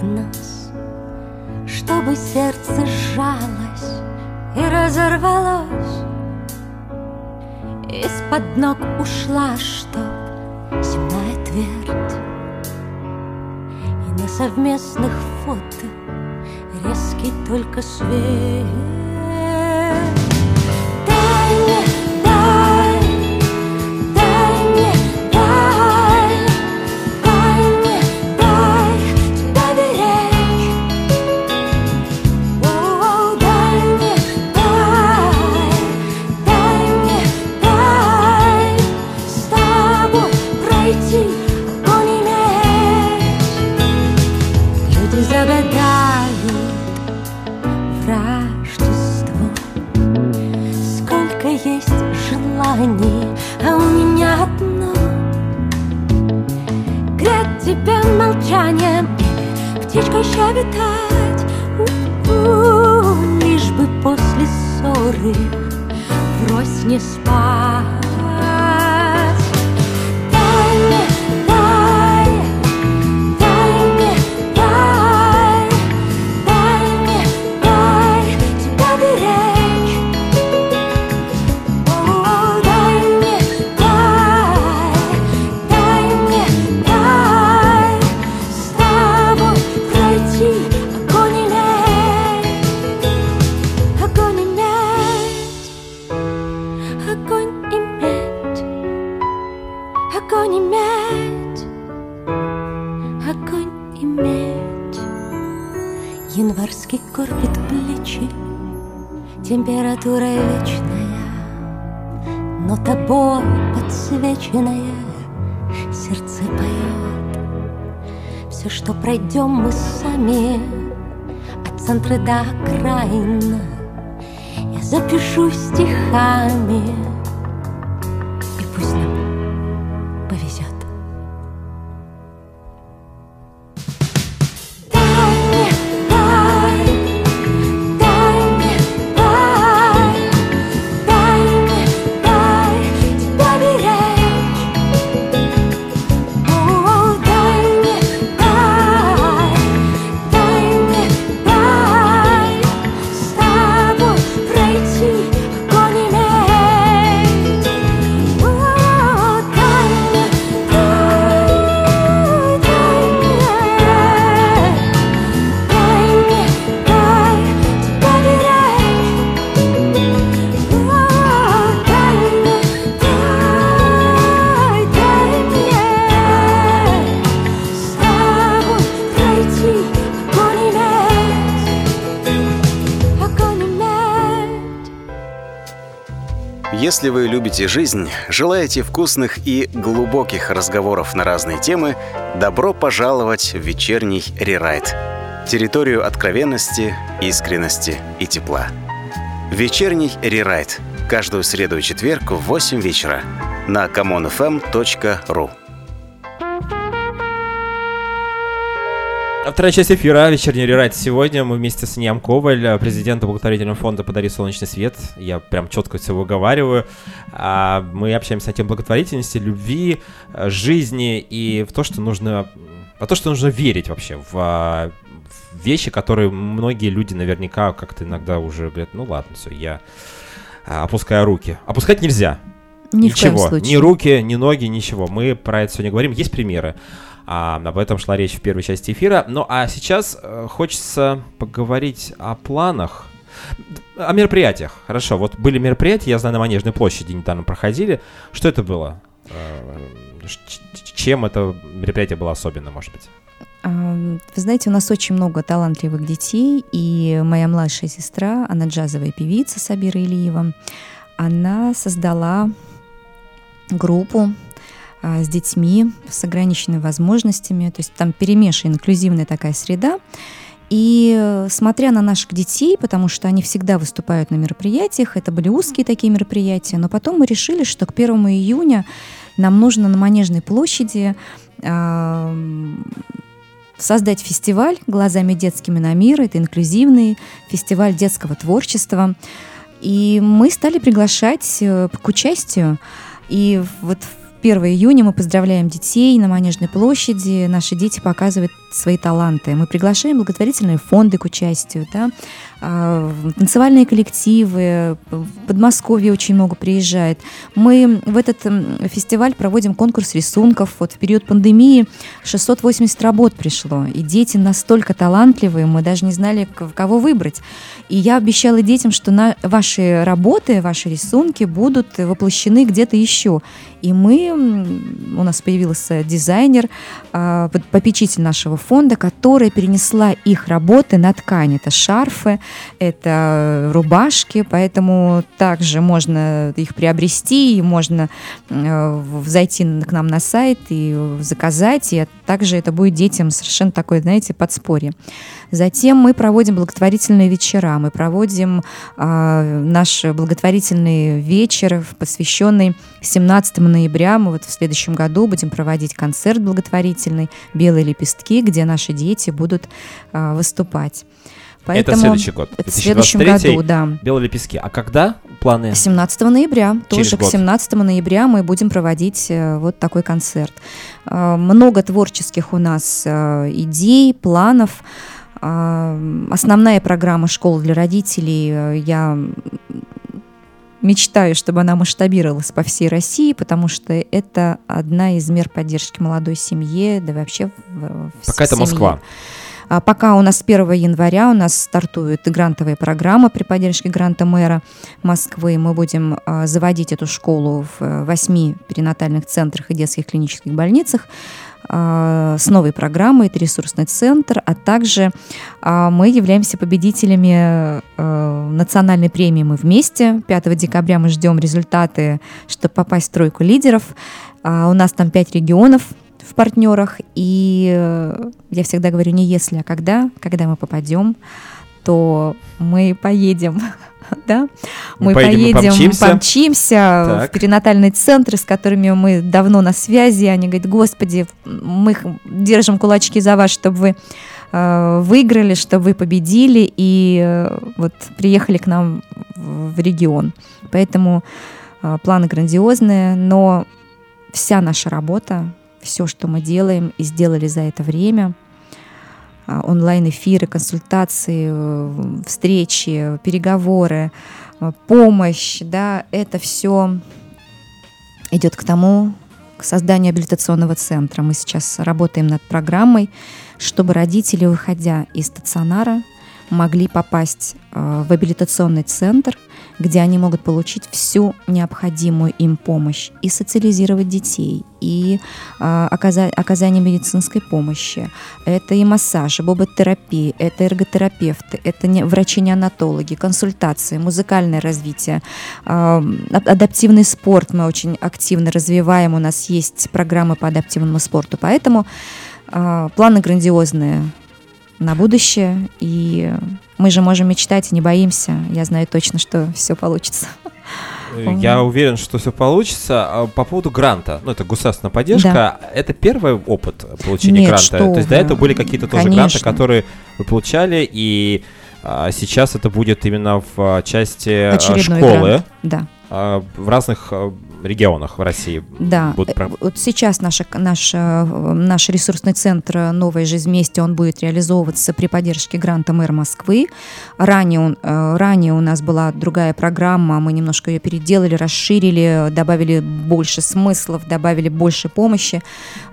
[SPEAKER 5] в нос, чтобы сердце сжалось и разорвалось. Из-под ног ушла, чтоб твердь И на совместных фото резкий только свет центра до окраин Я запишу стихами И пусть нам
[SPEAKER 1] Если вы любите жизнь, желаете вкусных и глубоких разговоров на разные темы, добро пожаловать в вечерний рерайт. Территорию откровенности, искренности и тепла. Вечерний рерайт. Каждую среду и четверг в 8 вечера на commonfm.ru.
[SPEAKER 2] Вторая часть эфира «Вечерний рерайт». Сегодня мы вместе с Ньям Коваль, э, президентом благотворительного фонда «Подари солнечный свет». Я прям четко все выговариваю. А, Мы общаемся на тему благотворительности, любви, э, жизни и в то, что нужно... Во то, что нужно верить вообще в, а, в вещи, которые многие люди наверняка как-то иногда уже говорят, ну ладно, все, я а, опускаю руки. Опускать нельзя.
[SPEAKER 3] Ни в коем
[SPEAKER 2] ничего,
[SPEAKER 3] случае.
[SPEAKER 2] ни руки, ни ноги, ничего. Мы про это сегодня говорим. Есть примеры. А, об этом шла речь в первой части эфира. Ну а сейчас э, хочется поговорить о планах. О мероприятиях. Хорошо, вот были мероприятия, я знаю, на Манежной площади недавно проходили. Что это было? Э, Чем это мероприятие было особенно, может быть?
[SPEAKER 3] Вы знаете, у нас очень много талантливых детей, и моя младшая сестра, она джазовая певица Сабира Илиева, она создала группу с детьми с ограниченными возможностями, то есть там перемешана инклюзивная такая среда. И э, смотря на наших детей, потому что они всегда выступают на мероприятиях, это были узкие такие мероприятия, но потом мы решили, что к 1 июня нам нужно на Манежной площади а, создать фестиваль «Глазами детскими на мир». Это инклюзивный фестиваль детского творчества. И мы стали приглашать э, к участию. И вот 1 июня мы поздравляем детей на Манежной площади. Наши дети показывают свои таланты. Мы приглашаем благотворительные фонды к участию, да, а, танцевальные коллективы, в Подмосковье очень много приезжает. Мы в этот фестиваль проводим конкурс рисунков. Вот в период пандемии 680 работ пришло, и дети настолько талантливые, мы даже не знали, кого выбрать. И я обещала детям, что на ваши работы, ваши рисунки будут воплощены где-то еще. И мы, у нас появился дизайнер, а, попечитель нашего фонда, которая перенесла их работы на ткань. Это шарфы, это рубашки, поэтому также можно их приобрести, и можно э, зайти к нам на сайт и заказать, и также это будет детям совершенно такое, знаете, подспорье. Затем мы проводим благотворительные вечера, мы проводим э, наш благотворительный вечер, посвященный 17 ноября. Мы вот в следующем году будем проводить концерт благотворительный «Белые лепестки», где наши дети будут э, выступать.
[SPEAKER 2] Поэтому это следующий год.
[SPEAKER 3] Это в следующем году, да.
[SPEAKER 2] Белые лепестки. А когда планы?
[SPEAKER 3] 17 ноября.
[SPEAKER 2] Через
[SPEAKER 3] тоже
[SPEAKER 2] год.
[SPEAKER 3] к 17 ноября мы будем проводить э, вот такой концерт. Э, много творческих у нас э, идей, планов. Основная программа школ для родителей я мечтаю, чтобы она масштабировалась по всей России, потому что это одна из мер поддержки молодой семье, да вообще в,
[SPEAKER 2] в Пока семье. это Москва.
[SPEAKER 3] А пока у нас с 1 января у нас стартует грантовая программа при поддержке гранта мэра Москвы. Мы будем а, заводить эту школу в э, восьми перинатальных центрах и детских клинических больницах с новой программой, это ресурсный центр, а также а, мы являемся победителями национальной премии «Мы вместе». 5 декабря мы ждем результаты, чтобы попасть в тройку лидеров. У нас там пять регионов, в партнерах. И э, я всегда говорю не если, а когда. Когда мы попадем, то мы поедем да?
[SPEAKER 2] Мы, поедем, поедем помчимся,
[SPEAKER 3] помчимся в перинатальный центр, с которыми мы давно на связи. Они говорят, господи, мы держим кулачки за вас, чтобы вы э, выиграли, чтобы вы победили и э, вот приехали к нам в, регион. Поэтому э, планы грандиозные, но вся наша работа все, что мы делаем и сделали за это время, онлайн-эфиры, консультации, э, встречи, переговоры, э, помощь, да, это все идет к тому, к созданию абилитационного центра. Мы сейчас работаем над программой, чтобы родители, выходя из стационара, могли попасть э, в абилитационный центр – где они могут получить всю необходимую им помощь и социализировать детей, и э, оказание медицинской помощи. Это и массаж, и боботерапия, это эрготерапевты, это не, врачи-неонатологи, консультации, музыкальное развитие, э, адаптивный спорт мы очень активно развиваем, у нас есть программы по адаптивному спорту, поэтому планы грандиозные на будущее, и мы же можем мечтать и не боимся. Я знаю точно, что все получится.
[SPEAKER 2] Э, я уверен, что все получится. А по поводу гранта, ну это государственная поддержка, да. это первый опыт получения
[SPEAKER 3] Нет,
[SPEAKER 2] гранта. То есть до этого были какие-то тоже
[SPEAKER 3] Конечно.
[SPEAKER 2] гранты, которые вы получали, и а, сейчас это будет именно в а, части а,
[SPEAKER 3] Очередной
[SPEAKER 2] школы.
[SPEAKER 3] Грант. Да.
[SPEAKER 2] А, в разных регионах в России.
[SPEAKER 3] Да,
[SPEAKER 2] будут...
[SPEAKER 3] Э, вот сейчас наша, наш, наш ресурсный центр «Новая жизнь вместе», он будет реализовываться при поддержке гранта мэра Москвы. Ранее, он, э, ранее у нас была другая программа, мы немножко ее переделали, расширили, добавили больше смыслов, добавили больше помощи.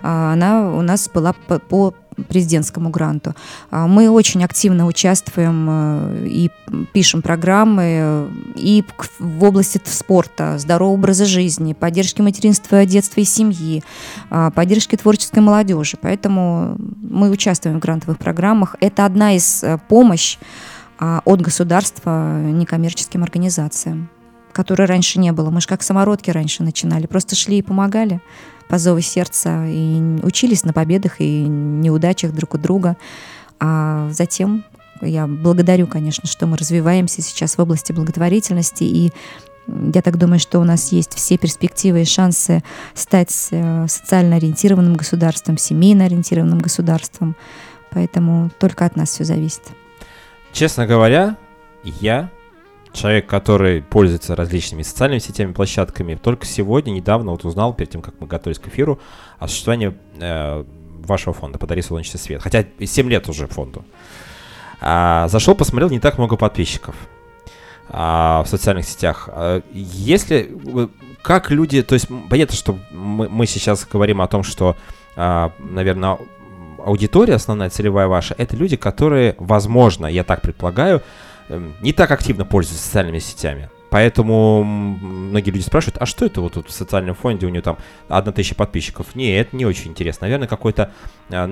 [SPEAKER 3] А, она у нас была по, по президентскому гранту. А, мы очень активно участвуем э, и пишем программы и в области спорта, здорового образа жизни, поддержки материнства, детства и семьи, а, поддержки творческой молодежи. Поэтому мы участвуем в грантовых программах. Это одна из э, помощь а, от государства некоммерческим организациям, которой раньше не было. Мы же как самородки раньше начинали, просто шли и помогали по зову сердца и учились на победах и неудачах друг у друга. А затем я благодарю, конечно, что мы развиваемся сейчас в области благотворительности и я так думаю, что у нас есть все перспективы и шансы стать э, социально ориентированным государством, семейно ориентированным государством. Поэтому только от нас все зависит.
[SPEAKER 2] Честно говоря, я человек, который пользуется различными социальными сетями, площадками, только сегодня, недавно вот узнал, перед тем, как мы готовились к эфиру, о существовании э, вашего фонда «Подари солнечный свет». Хотя 7 лет уже фонду. А, зашел, посмотрел, не так много подписчиков а, в социальных сетях. А, если как люди, то есть понятно, что мы, мы сейчас говорим о том, что, а, наверное, аудитория основная целевая ваша, это люди, которые, возможно, я так предполагаю, не так активно пользуются социальными сетями. Поэтому многие люди спрашивают, а что это вот тут в социальном фонде, у него там одна тысяча подписчиков? Не, это не очень интересно. Наверное, какой-то а,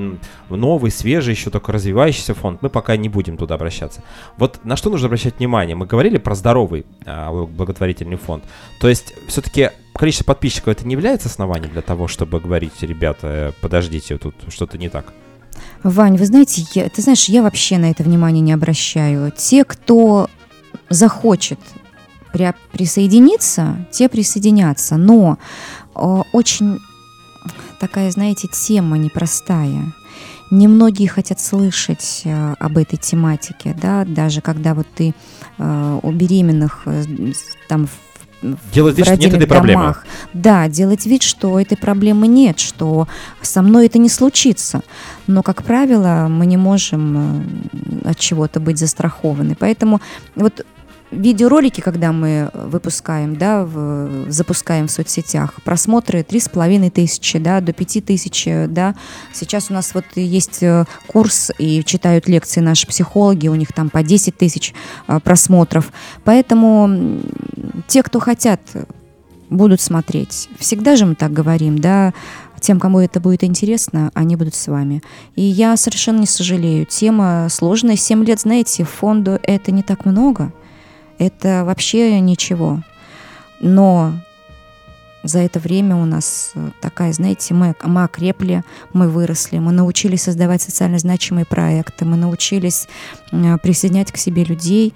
[SPEAKER 2] новый, свежий, еще только развивающийся фонд. Мы пока не будем туда обращаться. Вот на что нужно обращать внимание? Мы говорили про здоровый а, благотворительный фонд. То есть все-таки количество подписчиков это не является основанием для того, чтобы говорить, ребята, подождите, тут что-то не так?
[SPEAKER 3] Вань, вы знаете, я, ты знаешь, я вообще на это внимание не обращаю. Те, кто захочет при, присоединиться, те присоединятся. Но э, очень такая, знаете, тема непростая. Немногие хотят слышать э, об этой тематике, да, даже когда вот ты э, у беременных э, там
[SPEAKER 2] делать вид, что нет этой проблемы.
[SPEAKER 3] Да, делать вид, что этой проблемы нет, что со мной это не случится. Но, как правило, мы не можем э, от чего-то быть застрахованы. Поэтому вот видеоролики, когда мы выпускаем, да, в, запускаем в соцсетях, просмотры три с половиной тысячи, да, до пяти тысяч, да. Сейчас у нас вот есть э, курс и читают лекции наши психологи, у них там по 10 тысяч э, просмотров. Поэтому те, кто хотят, будут смотреть. Всегда же мы так говорим, да, тем, кому это будет интересно, они будут с вами. И я совершенно не сожалею. Тема сложная. Семь лет, знаете, фонду это не так много – это вообще ничего. Но за это время у нас э, такая, знаете, мы, мы окрепли, мы выросли, мы научились создавать социально значимые проекты, мы научились э, присоединять к себе людей.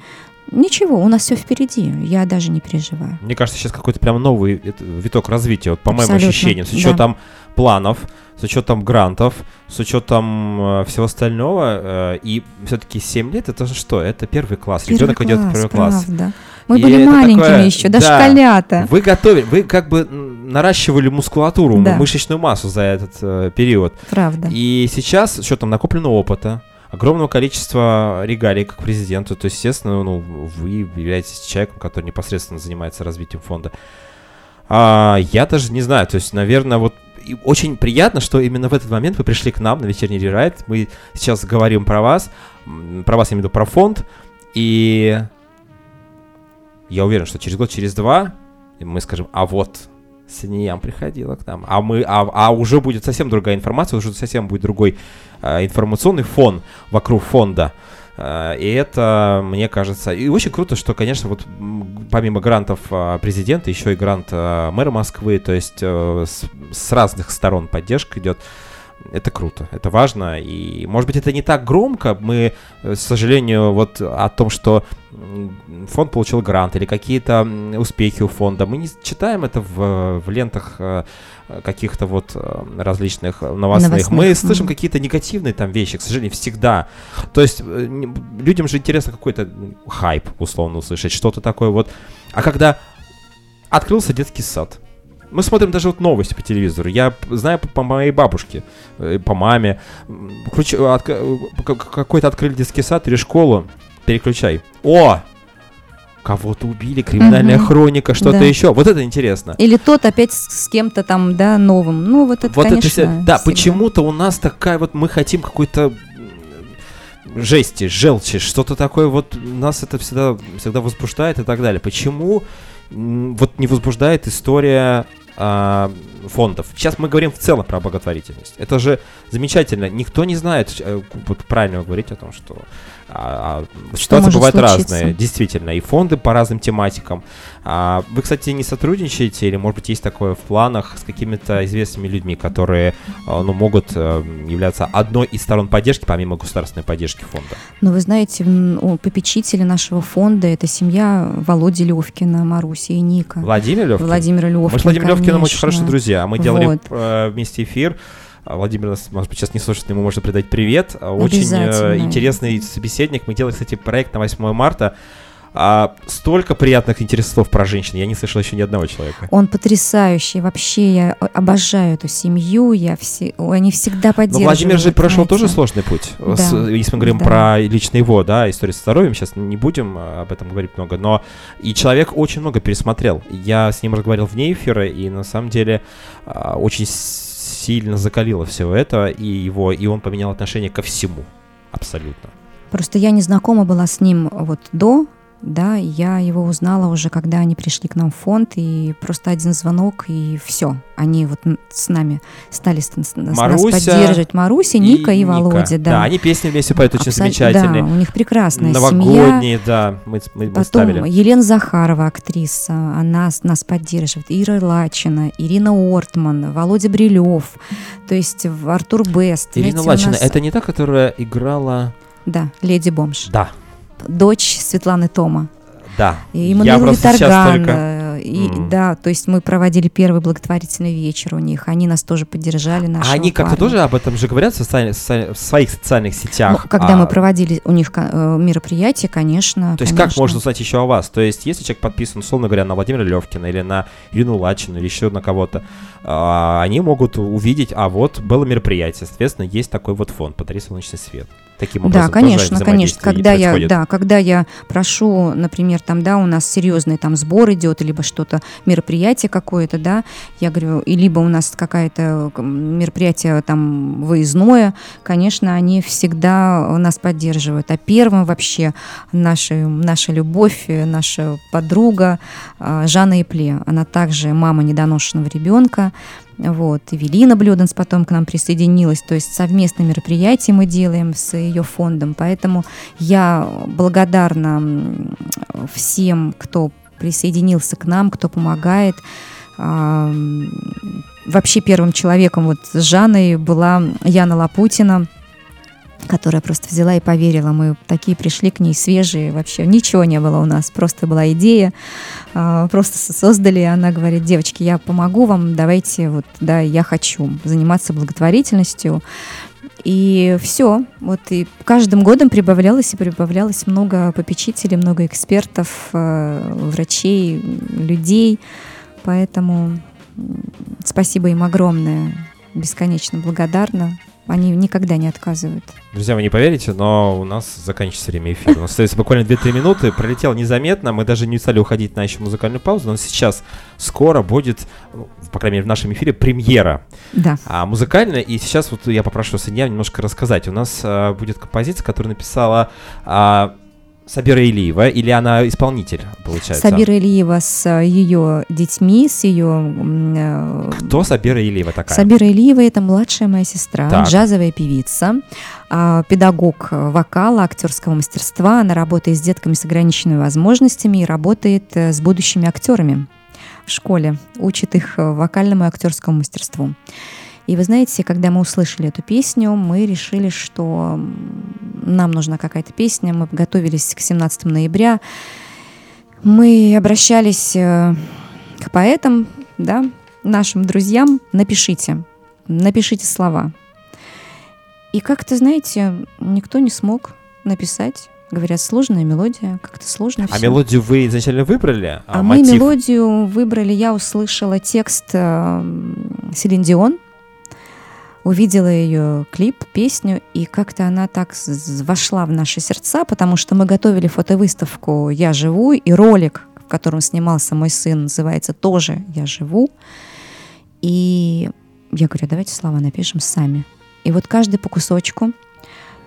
[SPEAKER 3] Ничего, у нас все впереди, я даже не переживаю.
[SPEAKER 2] Мне кажется, сейчас какой-то прям новый виток развития, вот по Абсолютно, моим ощущениям, с учетом да. Планов, с учетом грантов, с учетом э, всего остального. Э, и все-таки 7 лет это же что? Это первый класс.
[SPEAKER 3] Первый
[SPEAKER 2] Ребенок идет в первый класс.
[SPEAKER 3] Правда. Мы и были маленькими такое, еще, да, школята.
[SPEAKER 2] Вы готовили, вы как бы наращивали мускулатуру, да. мышечную массу за этот э, период.
[SPEAKER 3] Правда.
[SPEAKER 2] И сейчас, что там, накоплено опыта, огромного количества регалий как президенту. То естественно, ну, вы являетесь человеком, который непосредственно занимается развитием фонда. А, я даже не знаю, то есть, наверное, вот и очень приятно, что именно в этот момент вы пришли к нам на вечерний рерайт. Мы сейчас говорим про вас, про вас я имею в виду про фонд, и я уверен, что через год, через два мы скажем, а вот Саниям приходила к нам, а мы, а, а уже будет совсем другая информация, уже совсем будет другой а, информационный фон вокруг фонда. Э, и это, мне кажется, и очень круто, что, конечно, вот помимо грантов а, президента, еще и грант а, мэра Москвы, то есть э, с разных сторон поддержка идет. Это круто, это важно, и, может быть, это не так громко, мы, э, к сожалению, вот о том, что фонд получил грант или какие-то успехи у фонда, мы не читаем это в, в лентах каких-то вот э, различных новостных. новостных. Мы слышим mm-hmm. какие-то негативные там вещи, к сожалению, всегда. То есть э, людям же интересно какой-то хайп, условно, услышать, что-то такое вот. А когда открылся детский сад, мы смотрим даже вот новости по телевизору. Я знаю по, по моей бабушке, э, по маме. Ключ, от, какой-то открыли детский сад или школу. Переключай. О! кого-то убили, криминальная угу. хроника, что-то да. еще. Вот это интересно.
[SPEAKER 3] Или тот опять с, с кем-то там, да, новым. Ну, вот это, вот конечно, это
[SPEAKER 2] Да, почему-то у нас такая вот, мы хотим какой-то жести, желчи, что-то такое вот нас это всегда, всегда возбуждает и так далее. Почему вот не возбуждает история а, фондов. Сейчас мы говорим в целом про благотворительность. Это же замечательно. Никто не знает, э, правильно говорить о том, что а, а, ситуации бывают случиться? разные, действительно, и фонды по разным тематикам. А, вы, кстати, не сотрудничаете или, может быть, есть такое в планах с какими-то известными людьми, которые а, ну, могут а, являться одной из сторон поддержки, помимо государственной поддержки фонда?
[SPEAKER 3] Ну, вы знаете, попечители нашего фонда – это семья Володи Левкина, Маруси и Ника.
[SPEAKER 2] Владимир Левкин?
[SPEAKER 3] Владимир Левкин,
[SPEAKER 2] Мы с Владимиром Левкиным очень хорошие друзья. Мы делали вот. Э, вместе эфир Владимир нас, может быть, сейчас не слушает, но ему можно передать привет. А, Очень э, интересный собеседник. Мы делали, кстати, проект на 8 марта. А, столько приятных интересных слов про женщин. Я не слышал еще ни одного человека.
[SPEAKER 3] Он потрясающий. Вообще, я обожаю эту семью. Я все, они всегда
[SPEAKER 2] Но
[SPEAKER 3] поддерживают.
[SPEAKER 2] Владимир же прошел
[SPEAKER 3] знаете.
[SPEAKER 2] тоже сложный путь.
[SPEAKER 3] Да,
[SPEAKER 2] С- если мы говорим
[SPEAKER 3] да.
[SPEAKER 2] про лично его, да, историю со здоровьем, сейчас не будем а, об этом говорить много, но и человек очень много пересмотрел. Я с ним разговаривал вне эфира, и на самом деле а, очень сильно закалило все это, и его, и он поменял отношение ко всему. Абсолютно.
[SPEAKER 3] Просто я не знакома была с ним вот до, да, я его узнала уже, когда они пришли к нам в фонд, и просто один звонок, и все. Они вот с нами стали с- нас
[SPEAKER 2] Маруся
[SPEAKER 3] поддерживать. Маруся, Ника и,
[SPEAKER 2] Ника.
[SPEAKER 3] Володя, да.
[SPEAKER 2] они песни вместе поют очень
[SPEAKER 3] Абсолютно,
[SPEAKER 2] замечательные.
[SPEAKER 3] Да, у них прекрасная семья.
[SPEAKER 2] Новогодние, да, мы, мы, мы
[SPEAKER 3] Потом
[SPEAKER 2] ставили.
[SPEAKER 3] Елена Захарова, актриса, она нас поддерживает. Ира Лачина, Ирина Ортман, Володя Брилев, то есть Артур Бест.
[SPEAKER 2] Ирина
[SPEAKER 3] Знаете,
[SPEAKER 2] Лачина,
[SPEAKER 3] нас-
[SPEAKER 2] это не та, которая играла...
[SPEAKER 3] Да, Леди Бомж.
[SPEAKER 2] Да,
[SPEAKER 3] Дочь Светланы Тома.
[SPEAKER 2] да.
[SPEAKER 3] И Эммануил Виторган.
[SPEAKER 2] только...
[SPEAKER 3] э, И,
[SPEAKER 2] М.
[SPEAKER 3] Да, то есть мы проводили первый благотворительный вечер у них. Они нас тоже поддержали.
[SPEAKER 2] А они как-то тоже об этом же говорят в, соци- в своих социальных
[SPEAKER 3] Ну,
[SPEAKER 2] сетях.
[SPEAKER 3] когда
[SPEAKER 2] А,
[SPEAKER 3] мы проводили у них э, мероприятие, конечно.
[SPEAKER 2] То есть как
[SPEAKER 3] конечно.
[SPEAKER 2] можно узнать еще о вас? То есть если человек подписан, условно говоря, на Владимира Левкина или на Ирину Лачину или еще на кого-то, а, они могут увидеть, а вот было мероприятие, соответственно, есть такой вот фонд «Подари солнечный свет». Таким образом
[SPEAKER 3] Да, конечно, конечно. Когда я, да, когда я прошу, например, там, да, у нас серьезный там сбор идет, либо что-то, мероприятие какое-то, да, я говорю, и либо у нас какое-то м, мероприятие там выездное, конечно, они всегда нас поддерживают. А первым вообще наша, наша любовь, э, наша подруга а, Жанна Ипле. Она также мама недоношенного ребенка. Вот. Эвелина Блюденс потом к нам присоединилась. То есть совместные мероприятия мы делаем с ее фондом. Поэтому я благодарна всем, кто присоединился к нам, кто помогает. А, Вообще первым человеком вот с Жанной была Яна Лапутина, которая просто взяла и поверила. Мы такие пришли к ней свежие, вообще ничего не было у нас, просто была идея, а, просто создали. Она говорит, девочки, я помогу вам, давайте, вот, да, я хочу заниматься благотворительностью. И все, вот и каждым годом прибавлялось и прибавлялось много попечителей, много экспертов, э, врачей, людей, поэтому спасибо им огромное, бесконечно благодарна. Они никогда не отказывают.
[SPEAKER 2] Друзья, вы не поверите, но у нас заканчивается время эфира. У нас остается буквально 2-3 минуты. Пролетел незаметно. Мы даже не стали уходить на еще музыкальную паузу. Но сейчас скоро будет, ну, по крайней мере, в нашем эфире премьера
[SPEAKER 3] Да.
[SPEAKER 2] а, музыкальная. И сейчас вот я попрошу Санья немножко рассказать. У нас а, будет композиция, которую написала а, Сабира Илиева. Или она исполнитель, получается?
[SPEAKER 3] Сабира Ильева с ее детьми, с ее... э,
[SPEAKER 2] Кто Сабира Илиева такая?
[SPEAKER 3] Сабира Ильева – это младшая моя сестра,
[SPEAKER 2] Так.
[SPEAKER 3] джазовая певица, а, педагог э, вокала, актерского мастерства. Она работает с детками с ограниченными возможностями и работает э, с будущими актерами в школе, учит их э, вокальному и актерскому мастерству. И вы знаете, когда мы услышали эту песню, мы решили, что нам нужна какая-то песня. Мы готовились к 17 ноября. Мы обращались э, к поэтам, да, нашим друзьям. Напишите, напишите слова. И как-то, знаете, никто не смог написать. Говорят, сложная мелодия, как-то сложно
[SPEAKER 2] А
[SPEAKER 3] всё.
[SPEAKER 2] мелодию вы изначально выбрали?
[SPEAKER 3] А мы
[SPEAKER 2] мотив?
[SPEAKER 3] мелодию выбрали, я услышала текст э, Селин Дион, увидела ее клип, песню, и как-то она так вошла в наши сердца, потому что мы готовили фотовыставку «Я живу», и ролик, в котором снимался мой сын, называется тоже «Я живу». И я говорю, давайте слова напишем сами. И вот каждый по кусочку.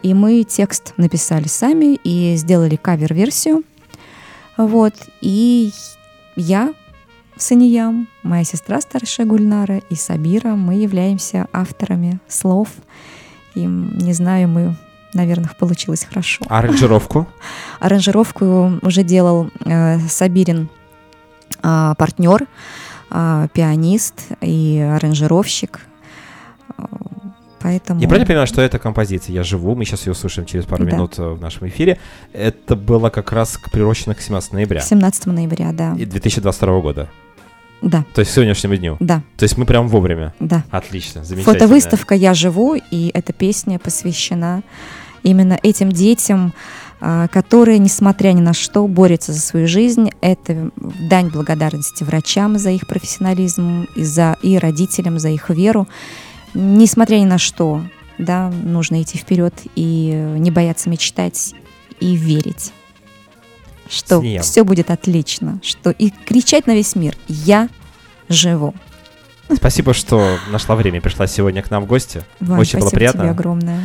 [SPEAKER 3] И мы текст написали сами и сделали кавер-версию. Вот. И я, Саниям, моя сестра старшая Гульнара и Сабира, мы являемся авторами слов. И не знаю, мы, наверное, получилось хорошо.
[SPEAKER 2] А аранжировку?
[SPEAKER 3] Аранжировку уже делал э, Сабирин а, партнер, а, пианист и аранжировщик. Поэтому...
[SPEAKER 2] Я правильно понимаю, что эта композиция «Я живу», мы сейчас ее услышим через пару
[SPEAKER 3] Да.
[SPEAKER 2] минут э, в нашем эфире, это было как раз приурочено к 17 ноября
[SPEAKER 3] 17 ноября, да.
[SPEAKER 2] и 2022 года.
[SPEAKER 3] Да,
[SPEAKER 2] То есть к сегодняшнему дню.
[SPEAKER 3] да,
[SPEAKER 2] То есть мы прям вовремя.
[SPEAKER 3] да.
[SPEAKER 2] Отлично, замечательно.
[SPEAKER 3] Фотовыставка «Я живу», и эта песня посвящена именно этим детям, а, которые, несмотря ни на что, борются за свою жизнь. Это дань благодарности врачам за их профессионализм и, за, и родителям за их веру. Несмотря ни на что, да, нужно идти вперед и не бояться мечтать и верить, что
[SPEAKER 2] С ним.
[SPEAKER 3] все будет отлично, что и кричать на весь мир «Я живу».
[SPEAKER 2] Спасибо, что нашла время, пришла сегодня к нам в гости.
[SPEAKER 3] Вань,
[SPEAKER 2] Очень было приятно.
[SPEAKER 3] тебе огромное.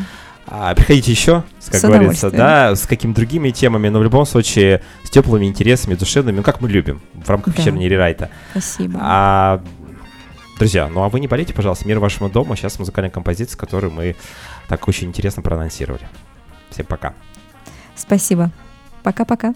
[SPEAKER 2] А, приходите еще, как
[SPEAKER 3] С
[SPEAKER 2] говорится, да, с какими другими темами, но в любом случае с теплыми интересами, душевными, ну, как мы любим в рамках
[SPEAKER 3] Да.
[SPEAKER 2] вечерней рерайта.
[SPEAKER 3] Спасибо.
[SPEAKER 2] А, друзья, ну а вы не болейте, пожалуйста, мир вашему дому. Сейчас музыкальная композиция, которую мы так очень интересно проанонсировали. Всем пока.
[SPEAKER 3] Спасибо. Пока-пока.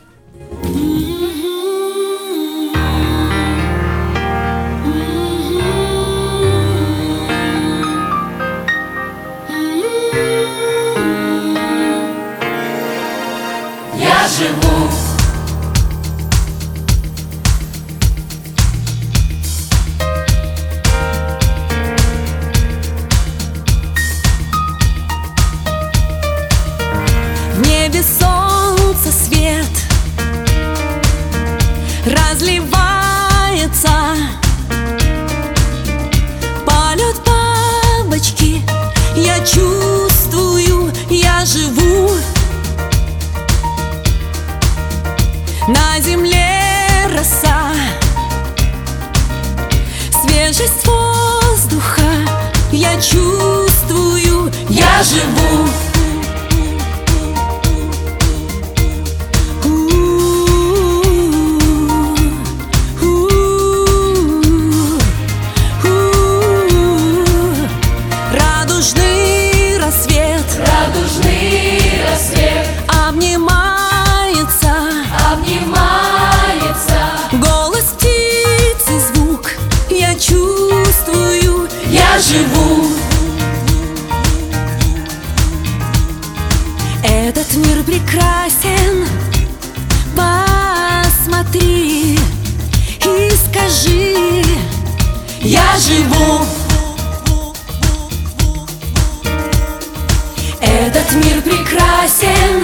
[SPEAKER 6] Этот мир прекрасен.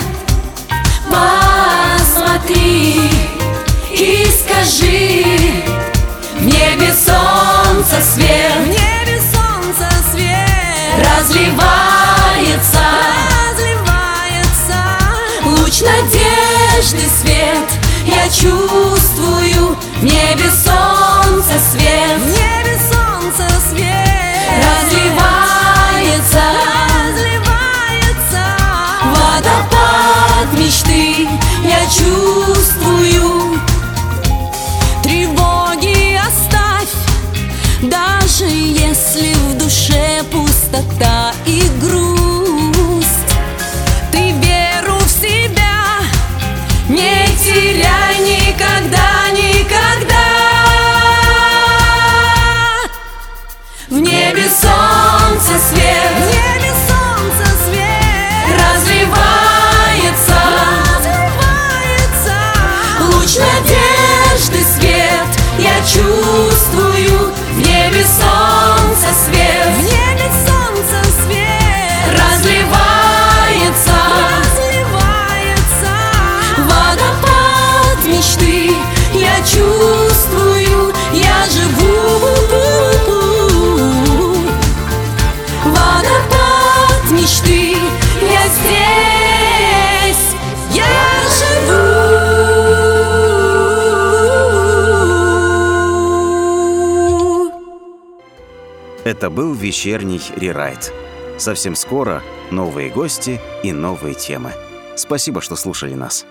[SPEAKER 6] Посмотри и скажи
[SPEAKER 5] В небе солнце
[SPEAKER 6] В
[SPEAKER 5] свет
[SPEAKER 6] небе солнце свет.
[SPEAKER 5] Разливается.
[SPEAKER 6] Разливается.
[SPEAKER 5] Луч надежды свет. Я чувствую В небе солнце
[SPEAKER 6] В
[SPEAKER 5] свет
[SPEAKER 6] небе солнце свет
[SPEAKER 5] Водопад мечты Я чувствую.
[SPEAKER 6] Тревоги оставь Даже если в душе пустота и грусть. Ты веру в себя
[SPEAKER 5] Не теряй никогда, никогда. В небе солнце свет
[SPEAKER 1] Это был вечерний рерайт. Совсем скоро новые гости и новые темы. Спасибо, что слушали нас.